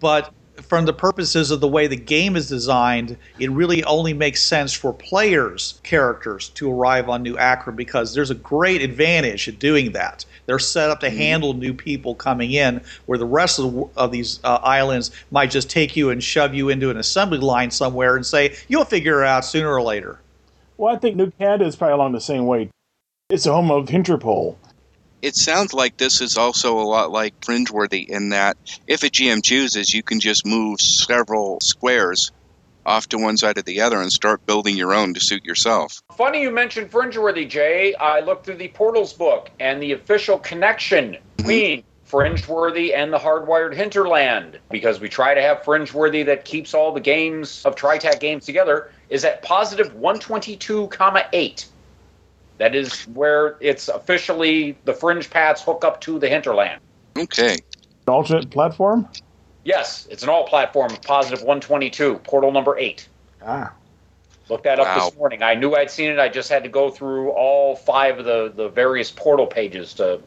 But from the purposes of the way the game is designed, it really only makes sense for players' characters to arrive on New Akron because there's a great advantage in doing that. They're set up to handle new people coming in, where the rest of, the, of these uh, islands might just take you and shove you into an assembly line somewhere and say, you'll figure it out sooner or later. Well, I think New Canada is probably along the same way. It's the home of Interpol. It sounds like this is also a lot like Fringeworthy in that if a GM chooses, you can just move several squares off to one side or the other and start building your own to suit yourself. Funny you mentioned Fringeworthy, Jay. I looked through the Portals book and the official connection mm-hmm. between Fringeworthy and the hardwired hinterland, because we try to have Fringeworthy that keeps all the games of TriTac games together, is at positive 122, comma 8. That is where it's officially the fringe paths hook up to the hinterland. Okay. Alternate platform? Yes, it's an all platform positive 122, portal number 8. Ah. Looked that up Wow. this morning. I knew I'd seen it. I just had to go through all five of the, the various portal pages to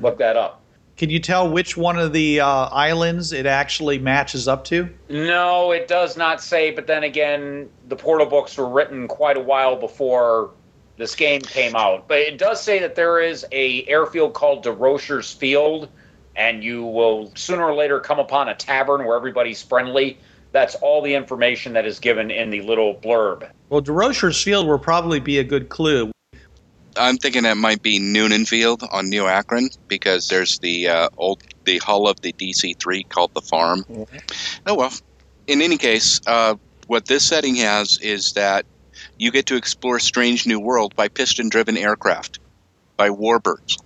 look that up. Can you tell which one of the uh, islands it actually matches up to? No, it does not say, but then again, the portal books were written quite a while before this game came out. But it does say that there is a airfield called DeRocher's Field, and you will sooner or later come upon a tavern where everybody's friendly. That's all the information that is given in the little blurb. Well, DeRocher's Field will probably be a good clue. I'm thinking that might be Noonan Field on New Akron because there's the uh, old the hull of the DC-3 called the Farm. Oh well. In any case, uh, what this setting has is that you get to explore strange new world by piston-driven aircraft, by warbirds.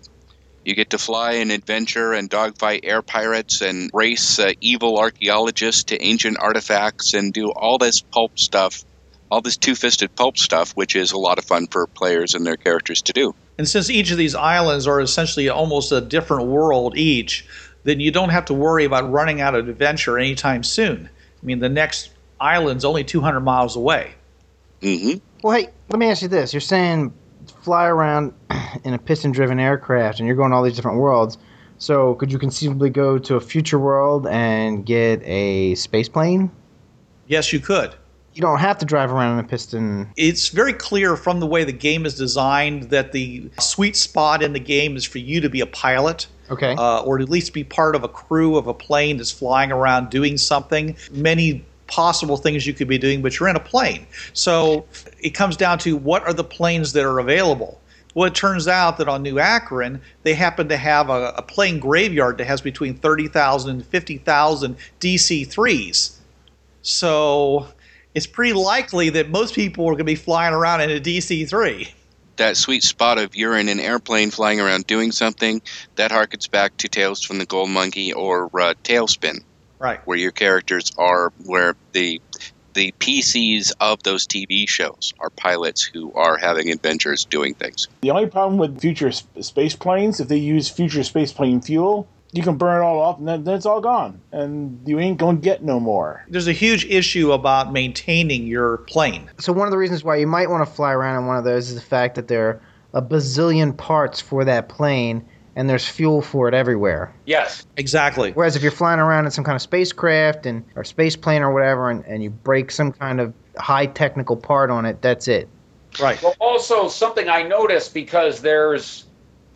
You get to fly and adventure and dogfight air pirates and race uh, evil archaeologists to ancient artifacts and do all this pulp stuff, all this two-fisted pulp stuff, which is a lot of fun for players and their characters to do. And since each of these islands are essentially almost a different world each, then you don't have to worry about running out of adventure anytime soon. I mean, the next island's only 200 miles away. Mm-hmm. Well, hey, let me ask you this: You're saying fly around in a piston-driven aircraft, and you're going all these different worlds. So, could you conceivably go to a future world and get a space plane? Yes, you could. You don't have to drive around in a piston. It's very clear from the way the game is designed that the sweet spot in the game is for you to be a pilot. Okay. uh, or at least be part of a crew of a plane that's flying around doing something. Many possible things you could be doing, but you're in a plane. So it comes down to what are the planes that are available. Well, it turns out that on New Akron, they happen to have a, a plane graveyard that has between 30,000 and 50,000 DC 3s. So it's pretty likely that most people are going to be flying around in a DC 3. That sweet spot of you're in an airplane flying around doing something that harkens back to Tales from the Gold Monkey or uh, TaleSpin, Right. where your characters are where the the PCs of those TV shows are pilots who are having adventures doing things. The only problem with future space planes, if they use future space plane fuel, you can burn it all off and then, then it's all gone. And you ain't going to get no more. There's a huge issue about maintaining your plane. So one of the reasons why you might want to fly around in one of those is the fact that there are a bazillion parts for that plane, and there's fuel for it everywhere. Yes. Exactly. Whereas if you're flying around in some kind of spacecraft and or space plane or whatever, and, and you break some kind of high technical part on it, that's it. Right. Well, also something I noticed because there's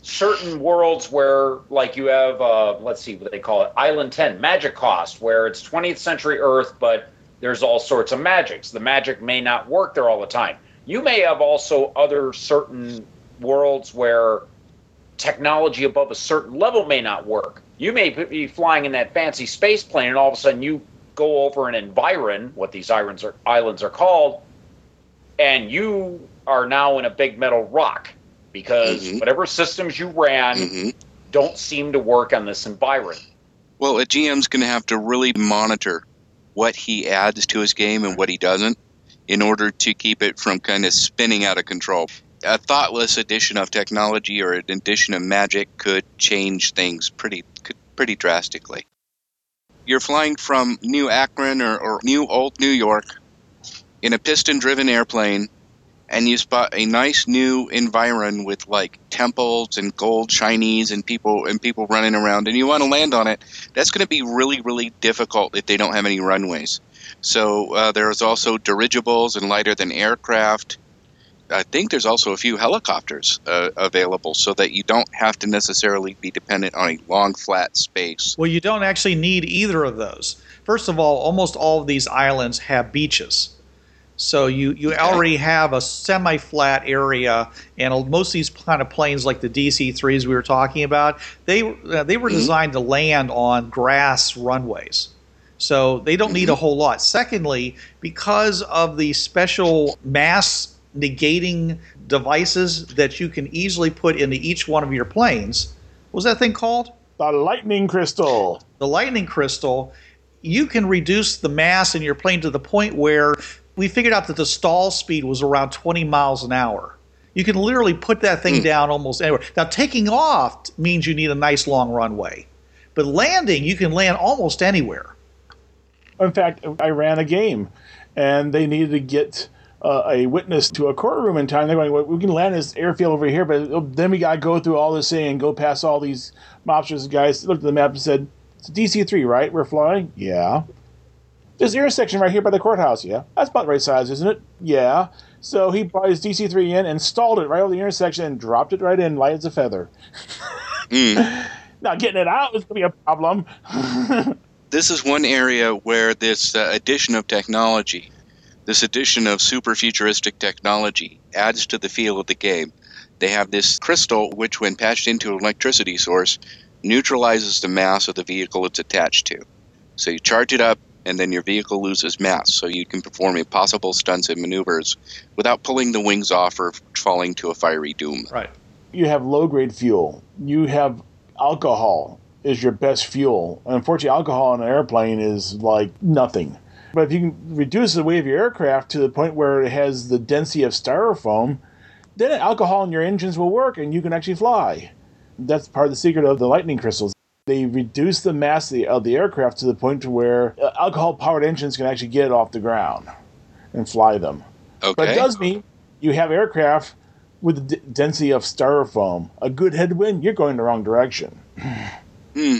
certain worlds where, like, you have, uh, let's see what they call it, Island 10, Magic Cost, where it's 20th century Earth, but there's all sorts of magics. The magic may not work there all the time. You may have also other certain worlds where technology above a certain level may not work. You may be flying in that fancy space plane, and all of a sudden you go over an environ, what these islands are, islands are called, and you are now in a big metal rock because Mhm. whatever systems you ran hmm don't seem to work on this environ. Well, a GM's going to have to really monitor what he adds to his game and what he doesn't in order to keep it from kind of spinning out of control. A thoughtless addition of technology or an addition of magic could change things pretty pretty drastically. You're flying from New Akron or, or New Old New York in a piston driven airplane and you spot a nice new environ with like temples and gold shinies and people and people running around and you want to land on it. That's going to be really really difficult if they don't have any runways. So uh, there's also dirigibles and lighter than aircraft i think there's also a few helicopters uh, available so that you don't have to necessarily be dependent on a long flat space Well, you don't actually need either of those. First of all, almost all of these islands have beaches. So you, you already have a semi-flat area, and most of these kind of planes, like the DC-3s we were talking about, they uh, they were Mhm. designed to land on grass runways. So they don't need a whole lot. Secondly, because of the special mass negating devices that you can easily put into each one of your planes, what was that thing called? The lightning crystal. the lightning crystal, you can reduce the mass in your plane to the point where we figured out that the stall speed was around 20 miles an hour. You can literally put that thing hmm. down almost anywhere. Now, taking off means you need a nice long runway, but landing, you can land almost anywhere. In fact, I ran a game, and they needed to get uh, a witness to a courtroom in time. They're going, well, we can land this airfield over here, but then we got to go through all this thing and go past all these mobsters. Guys looked at the map and said, "It's DC three, right? We're flying. Yeah. This intersection right here by the courthouse. Yeah, that's about the right size, isn't it? Yeah." So he brought his DC three in and stalled it right over the intersection and dropped it right in, light as a feather. Mm. Not getting it out is gonna be a problem. this is one area where this uh, addition of technology, this addition of super futuristic technology, adds to the feel of the game. They have this crystal, which, when patched into an electricity source, neutralizes the mass of the vehicle it's attached to. So you charge it up, and then your vehicle loses mass, so you can perform impossible stunts and maneuvers without pulling the wings off or falling to a fiery doom. Right. you have low grade fuel. You have alcohol is your best fuel. Unfortunately, alcohol on an airplane is like nothing. But if you can reduce the weight of your aircraft to the point where it has the density of styrofoam, then alcohol in your engines will work and you can actually fly. That's part of the secret of the lightning crystals. They reduce the mass of the, of the aircraft to the point to where alcohol powered engines can actually get it off the ground and fly them. But it does mean you have aircraft with the d- density of styrofoam. A good headwind, you're going the wrong direction. Hmm.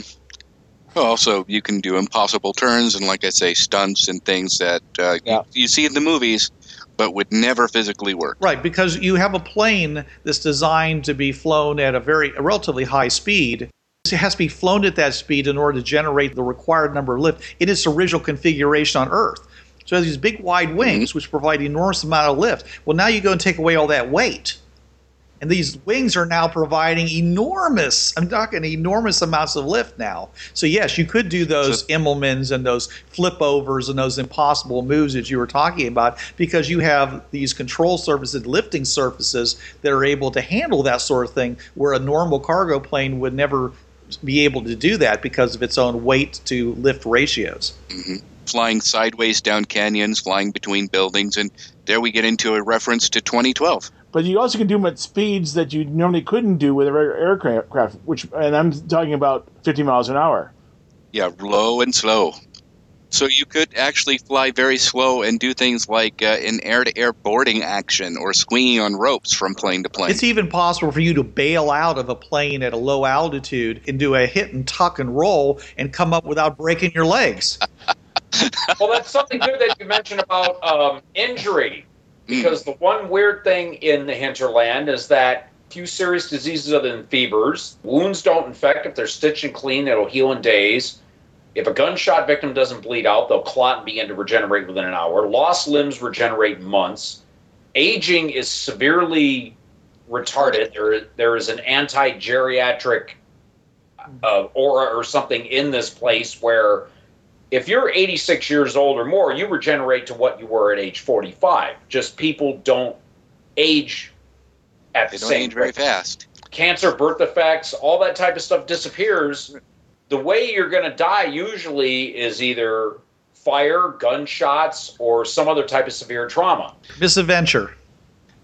Well, also, you can do impossible turns and, like I say, stunts and things that uh, Yeah. you, you see in the movies, but would never physically work. Right, because you have a plane that's designed to be flown at a very a relatively high speed. It has to be flown at that speed in order to generate the required number of lift in its original configuration on Earth. So it has these big wide wings which provide enormous amount of lift. Well, now you go and take away all that weight. And these wings are now providing enormous, I'm talking enormous amounts of lift now. So, yes, you could do those So- Immelmanns and those flip overs and those impossible moves that you were talking about because you have these control surfaces, lifting surfaces that are able to handle that sort of thing where a normal cargo plane would never be able to do that because of its own weight to lift ratios. Mm-hmm. Flying sideways down canyons, flying between buildings, and there we get into a reference to 2012. But you also can do them at speeds that you normally couldn't do with a regular aircraft, which, and I'm talking about 50 miles an hour. Yeah, low and slow. So you could actually fly very slow and do things like uh, an air-to-air boarding action or swinging on ropes from plane to plane. It's even possible for you to bail out of a plane at a low altitude and do a hit and tuck and roll and come up without breaking your legs. well, that's something good that you mentioned about um, injury, because the one weird thing in the hinterland is that few serious diseases other than fevers. Wounds don't infect if they're stitched and clean, it'll heal in days. If a gunshot victim doesn't bleed out, they'll clot and begin to regenerate within an hour. Lost limbs regenerate months. Aging is severely retarded. There, there is an anti geriatric uh, aura or something in this place where if you're 86 years old or more, you regenerate to what you were at age 45. Just people don't age at They the don't same age very fast. Cancer, birth defects, all that type of stuff disappears. The way you're going to die usually is either fire, gunshots, or some other type of severe trauma. Misadventure.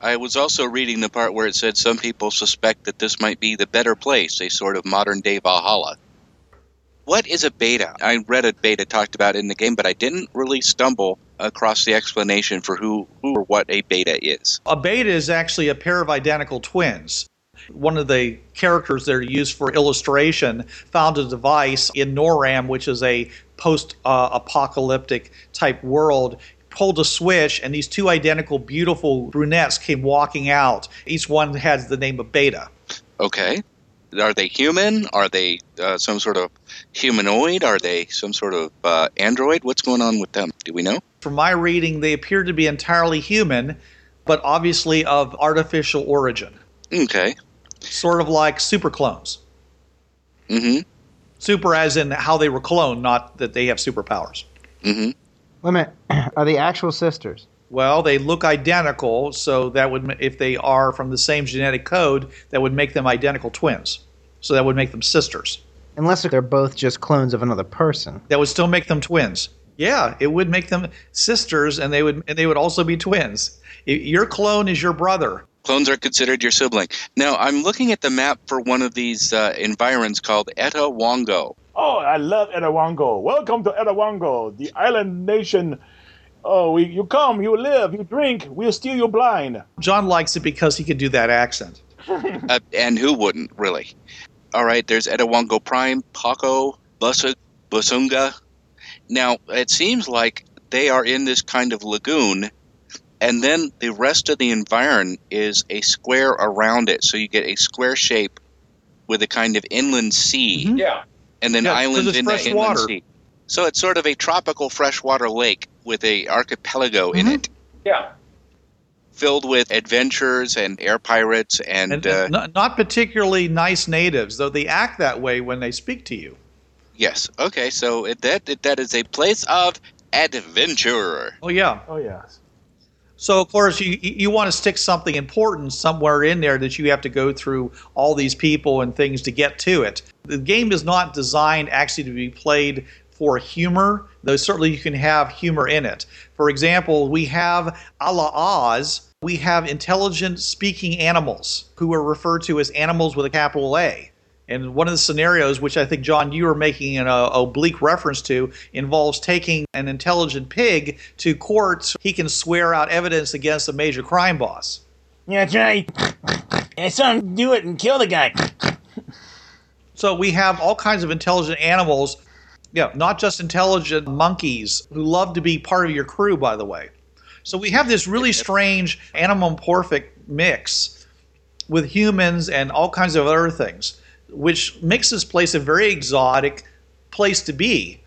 I was also reading the part where it said some people suspect that this might be the better place, a sort of modern day Valhalla. What is a beta? I read a beta talked about in the game, but I didn't really stumble across the explanation for who, who or what a beta is. A beta is actually a pair of identical twins. One of the characters that are used for illustration found a device in Noram, which is a post uh, apocalyptic type world, pulled a switch, and these two identical, beautiful brunettes came walking out. Each one has the name of Beta. Okay. Are they human? Are they uh, some sort of humanoid? Are they some sort of uh, android? What's going on with them? Do we know? From my reading, they appear to be entirely human, but obviously of artificial origin, Okay. sort of like super clones. Mm-hmm. Super as in how they were cloned, not that they have superpowers. Mm-hmm. Wait a minute. Are they actual sisters? Well, they look identical, so that would, if they are from the same genetic code, that would make them identical twins. So that would make them sisters. Unless they're both just clones of another person. That would still make them twins. Yeah, it would make them sisters, and they would, and they would also be twins. Your clone is your brother. Clones are considered your sibling. Now, I'm looking at the map for one of these uh, environs called Eta Wongo. Oh, I love Erawango. Welcome to Erawango, the island nation. Oh, we, you come, you live, you drink, we'll steal you blind. John likes it because he can do that accent. Uh, and who wouldn't, really? All right, there's Etowongo Prime, Paco, Busa, Busunga. Now, it seems like they are in this kind of lagoon, and then the rest of the environ is a square around it. So you get a square shape with a kind of inland sea, Yeah. and then Yeah, 'cause islands in the fresh inland water. sea. So it's sort of a tropical freshwater lake with a archipelago in Mhm. it, Yeah. filled with adventures and air pirates and, And, uh, not, not particularly nice natives, though they act that way when they speak to you. Yes. Okay. So it, that it, that is a place of adventure. Oh, yeah. Oh, yes. So of course you you want to stick something important somewhere in there that you have to go through all these people and things to get to it. The game is not designed actually to be played for humor, though certainly you can have humor in it. For example, we have a la Oz, we have intelligent speaking animals who are referred to as animals with a capital A. And one of the scenarios, which I think, John, you were making an uh, oblique reference to, involves taking an intelligent pig to court. so He can swear out evidence against a major crime boss. Yeah, that's right. I saw him do it and kill the guy. So we have all kinds of intelligent animals, yeah, not just intelligent monkeys who love to be part of your crew, by the way. So we have this really strange animomorphic mix with humans and all kinds of other things, which makes this place a very exotic place to be.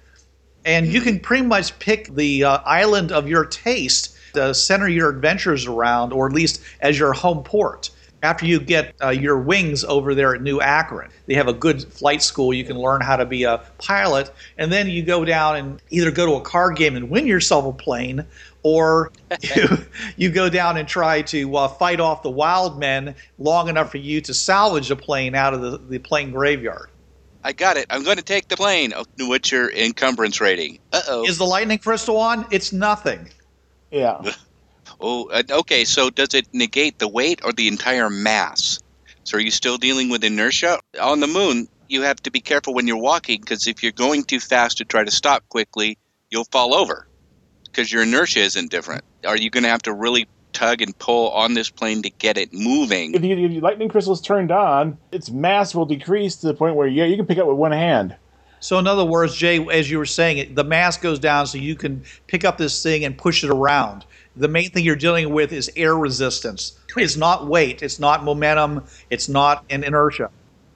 And you can pretty much pick the uh, island of your taste to center your adventures around, or at least as your home port. After you get uh, your wings over there at New Akron, they have a good flight school. You can learn how to be a pilot, and then you go down and either go to a card game and win yourself a plane, or you, you go down and try to uh, fight off the wild men long enough for you to salvage a plane out of the, the plane graveyard. I got it. I'm going to take the plane. Oh, what's your encumbrance rating? Uh oh. Is the lightning crystal on? It's nothing. Yeah. Oh, uh, okay. So does it negate the weight or the entire mass? So are you still dealing with inertia on the moon? You have to be careful when you're walking because if you're going too fast to try to stop quickly, you'll fall over because your inertia isn't different. Are you going to have to really tug and pull on this plane to get it moving? If, you, if your lightning crystal's turned on, its mass will decrease to the point where, yeah, you can pick up with one hand. So, in other words, Jay, as you were saying, it, the mass goes down so you can pick up this thing and push it around. The main thing you're dealing with is air resistance. It's not weight. It's not momentum. It's not an inertia.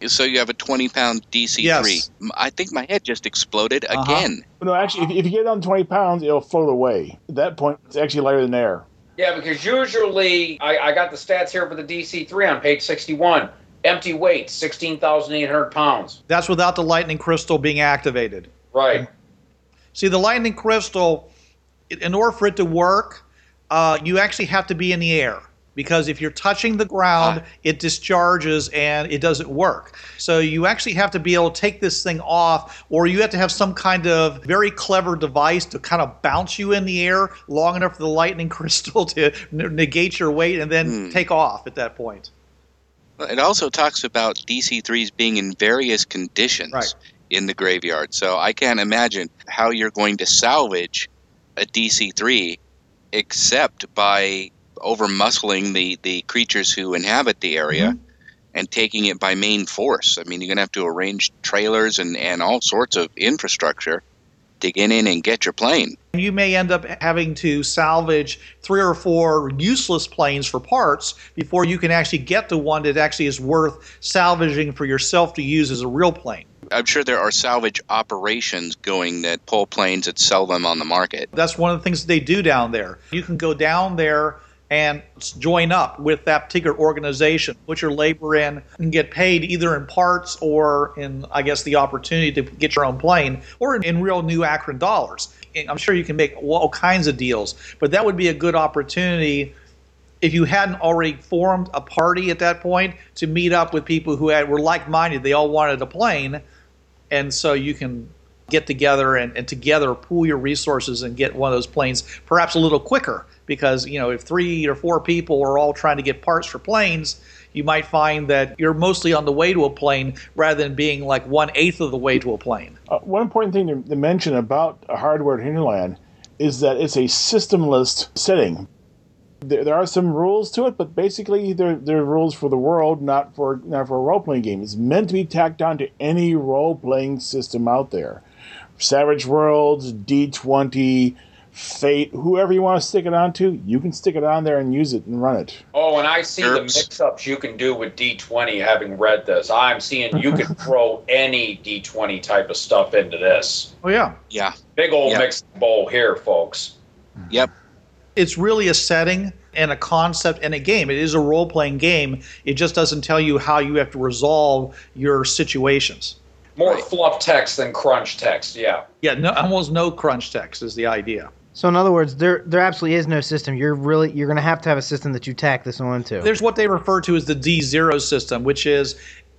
So you have a 20 pound DC3. Yes. M- I think my head just exploded Uh-huh. again. No, actually, if, if you get down 20 pounds, it'll float away. At that point, it's actually lighter than air. Yeah, because usually I, I got the stats here for the DC3 on page 61. Empty weight, 16,800 pounds. That's without the lightning crystal being activated. Right. See, the lightning crystal, in order for it to work, uh, you actually have to be in the air. Because if you're touching the ground, Ah. it discharges and it doesn't work. So you actually have to be able to take this thing off, or you have to have some kind of very clever device to kind of bounce you in the air long enough for the lightning crystal to negate your weight and then Hmm. take off at that point. It also talks about DC3s being in various conditions Right. in the graveyard. So I can't imagine how you're going to salvage a DC3 except by over muscling the, the creatures who inhabit the area mm-hmm. and taking it by main force. I mean, you're going to have to arrange trailers and, and all sorts of infrastructure to get in and get your plane. You may end up having to salvage three or four useless planes for parts before you can actually get to one that actually is worth salvaging for yourself to use as a real plane. I'm sure there are salvage operations going that pull planes that sell them on the market. That's one of the things they do down there. You can go down there and join up with that particular organization, put your labor in, and get paid either in parts or in, I guess, the opportunity to get your own plane or in, real new Akron dollars. I'm sure you can make all kinds of deals, but that would be a good opportunity if you hadn't already formed a party at that point to meet up with people who had, were like-minded. They all wanted a plane, and so you can get together and, and together pool your resources and get one of those planes perhaps a little quicker because you know if three or four people are all trying to get parts for planes you might find that you're mostly on the way to a plane rather than being like one eighth of the way to a plane Uh, one important thing to, to mention about a hardwired hinterland is that it's a systemless setting. There, there are some rules to it, but basically they're, they're rules for the world, not for not for a role playing game. It's meant to be tacked on to any role playing system out there. Savage Worlds, D20, Fate, whoever you want to stick it on to, you can stick it on there and use it and run it. Oh, and I see the mix-ups you can do with D20. Having read this, I'm seeing you can throw any D20 type of stuff into this. oh yeah Yeah. Big old Yeah. mixed bowl here, folks. Yep. It's really a setting and a concept and a game. It is a role playing game. It just doesn't tell you how you have to resolve your situations. More Right. fluff text than crunch text. Yeah. Yeah, no, almost no crunch text is the idea. So in other words, there there absolutely is no system. You're really you're going to have to have a system that you tack this onto. There's what they refer to as the D0 system, which is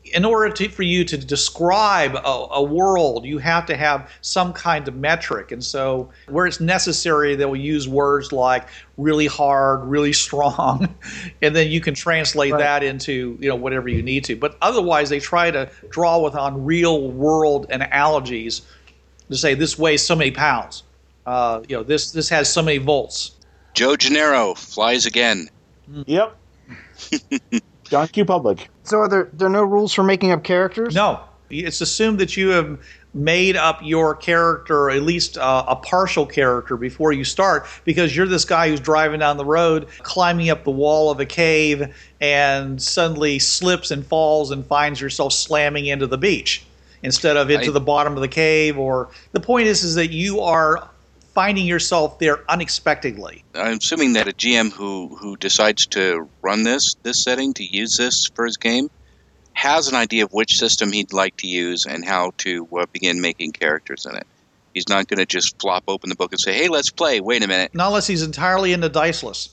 in order to, for you to describe a, a world, you have to have some kind of metric. And so, where it's necessary, they will use words like really hard, really strong, and then you can translate Right. that into you know whatever you need to. But otherwise, they try to draw with on real world analogies to say this weighs so many pounds. Uh, you know, this this has so many volts. Joe Gennaro flies again. Yep. John Q. Public. so are there there are no rules for making up characters? No, it's assumed that you have made up your character, at least uh, a partial character, before you start, because you're this guy who's driving down the road, climbing up the wall of a cave, and suddenly slips and falls and finds yourself slamming into the beach instead of into I- the bottom of the cave. Or the point is, is that you are finding yourself there unexpectedly. I'm assuming that a GM who who decides to run this this setting to use this for his game has an idea of which system he'd like to use and how to uh, begin making characters in it. He's not going to just flop open the book and say, "Hey, let's play." Wait a minute. Not unless he's entirely into diceless.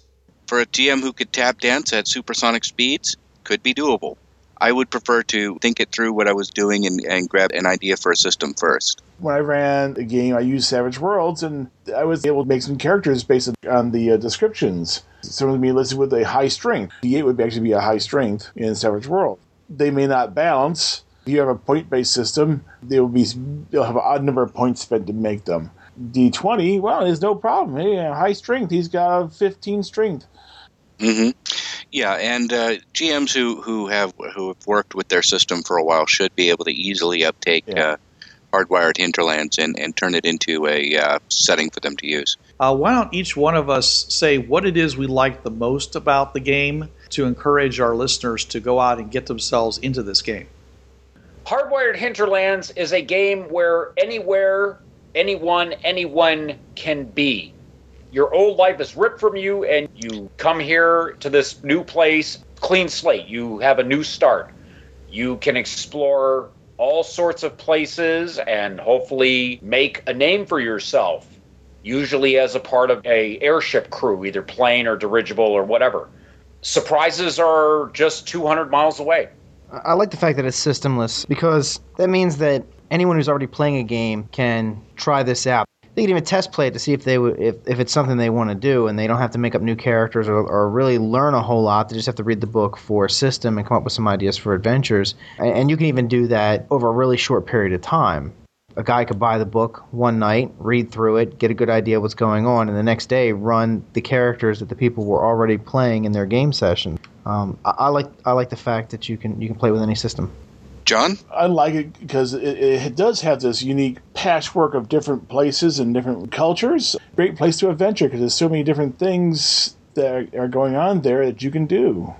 For a GM who could tap dance at supersonic speeds, could be doable. I would prefer to think it through what I was doing and, and grab an idea for a system first. when I ran a game, I used Savage Worlds, and I was able to make some characters based on the uh, descriptions. Some of me listed with a high strength. D8 would actually be a high strength in Savage World. They may not balance. If you have a point-based system, they will be they'll have an odd number of points spent to make them. D20, well, there's no problem. Hey, high strength, he's got a 15 strength. hmm Yeah, and uh, GMs who, who have who have worked with their system for a while should be able to easily uptake Yeah. uh, hardwired hinterlands and, and turn it into a uh, setting for them to use. Uh, why don't each one of us say what it is we like the most about the game to encourage our listeners to go out and get themselves into this game? Hardwired Hinterlands is a game where anywhere, anyone, anyone can be. Your old life is ripped from you, and you come here to this new place, clean slate. You have a new start. You can explore all sorts of places and hopefully make a name for yourself. Usually as a part of a airship crew, either plane or dirigible or whatever. Surprises are just 200 miles away. I like the fact that it's systemless because that means that anyone who's already playing a game can try this out. They can even test play it to see if they if, if it's something they want to do, and they don't have to make up new characters or, or really learn a whole lot. They just have to read the book for a system and come up with some ideas for adventures. And, and you can even do that over a really short period of time. A guy could buy the book one night, read through it, get a good idea of what's going on, and the next day run the characters that the people were already playing in their game session. Um, I, I like I like the fact that you can you can play with any system. John? I like it because it, it does have this unique patchwork of different places and different cultures. Great place to adventure because there's so many different things that are going on there that you can do.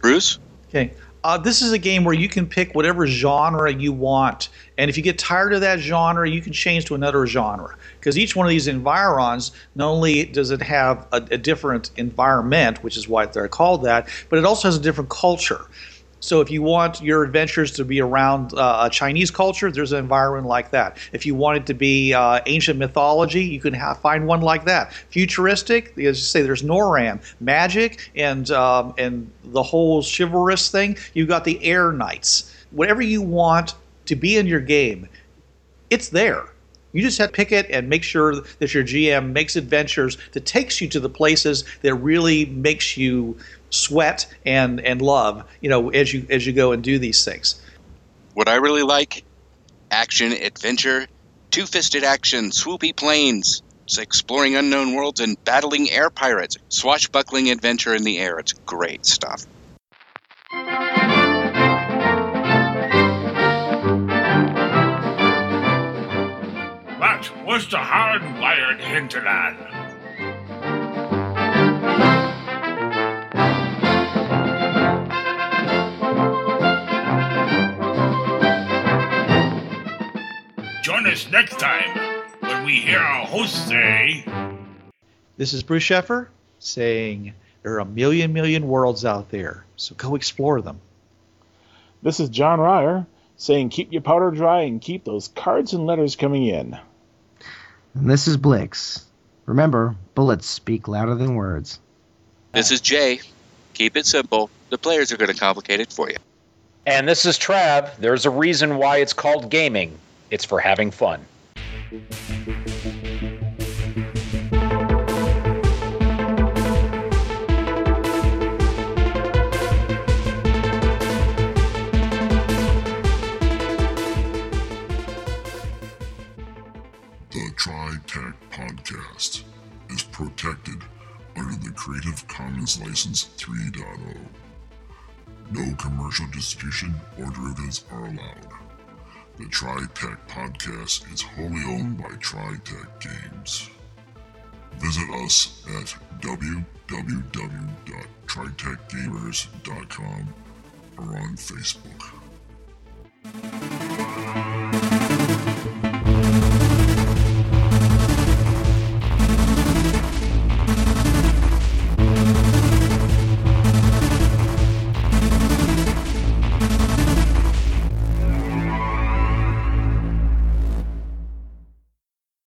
Bruce? Okay. Uh, this is a game where you can pick whatever genre you want, and if you get tired of that genre, you can change to another genre. Because each one of these environs, not only does it have a, a different environment, which is why they're called that, but it also has a different culture. So if you want your adventures to be around uh, Chinese culture, there's an environment like that. If you want it to be uh, ancient mythology, you can have, find one like that. Futuristic, as you say, there's NORAM, magic, and um, and the whole chivalrous thing. You've got the Air Knights. Whatever you want to be in your game, it's there. You just have to pick it and make sure that your GM makes adventures that takes you to the places that really makes you sweat and and love. You know, as you as you go and do these things. What I really like action, adventure, two fisted action, swoopy planes. Exploring unknown worlds and battling air pirates. Swashbuckling adventure in the air. It's great stuff. That was the hardwired hinterland. Join us next time when we hear our host say. This is Bruce Sheffer saying there are a million million worlds out there, so go explore them. This is John Ryer saying keep your powder dry and keep those cards and letters coming in. And this is Blix. Remember, bullets speak louder than words. This is Jay. Keep it simple. The players are going to complicate it for you. And this is Trav. There's a reason why it's called gaming. It's for having fun. The TriTech Podcast is protected under the Creative Commons License 3.0. No commercial distribution or derivatives are allowed. The TriTech Podcast is wholly owned by TriTech Games. Visit us at www.tritechgamers.com or on Facebook.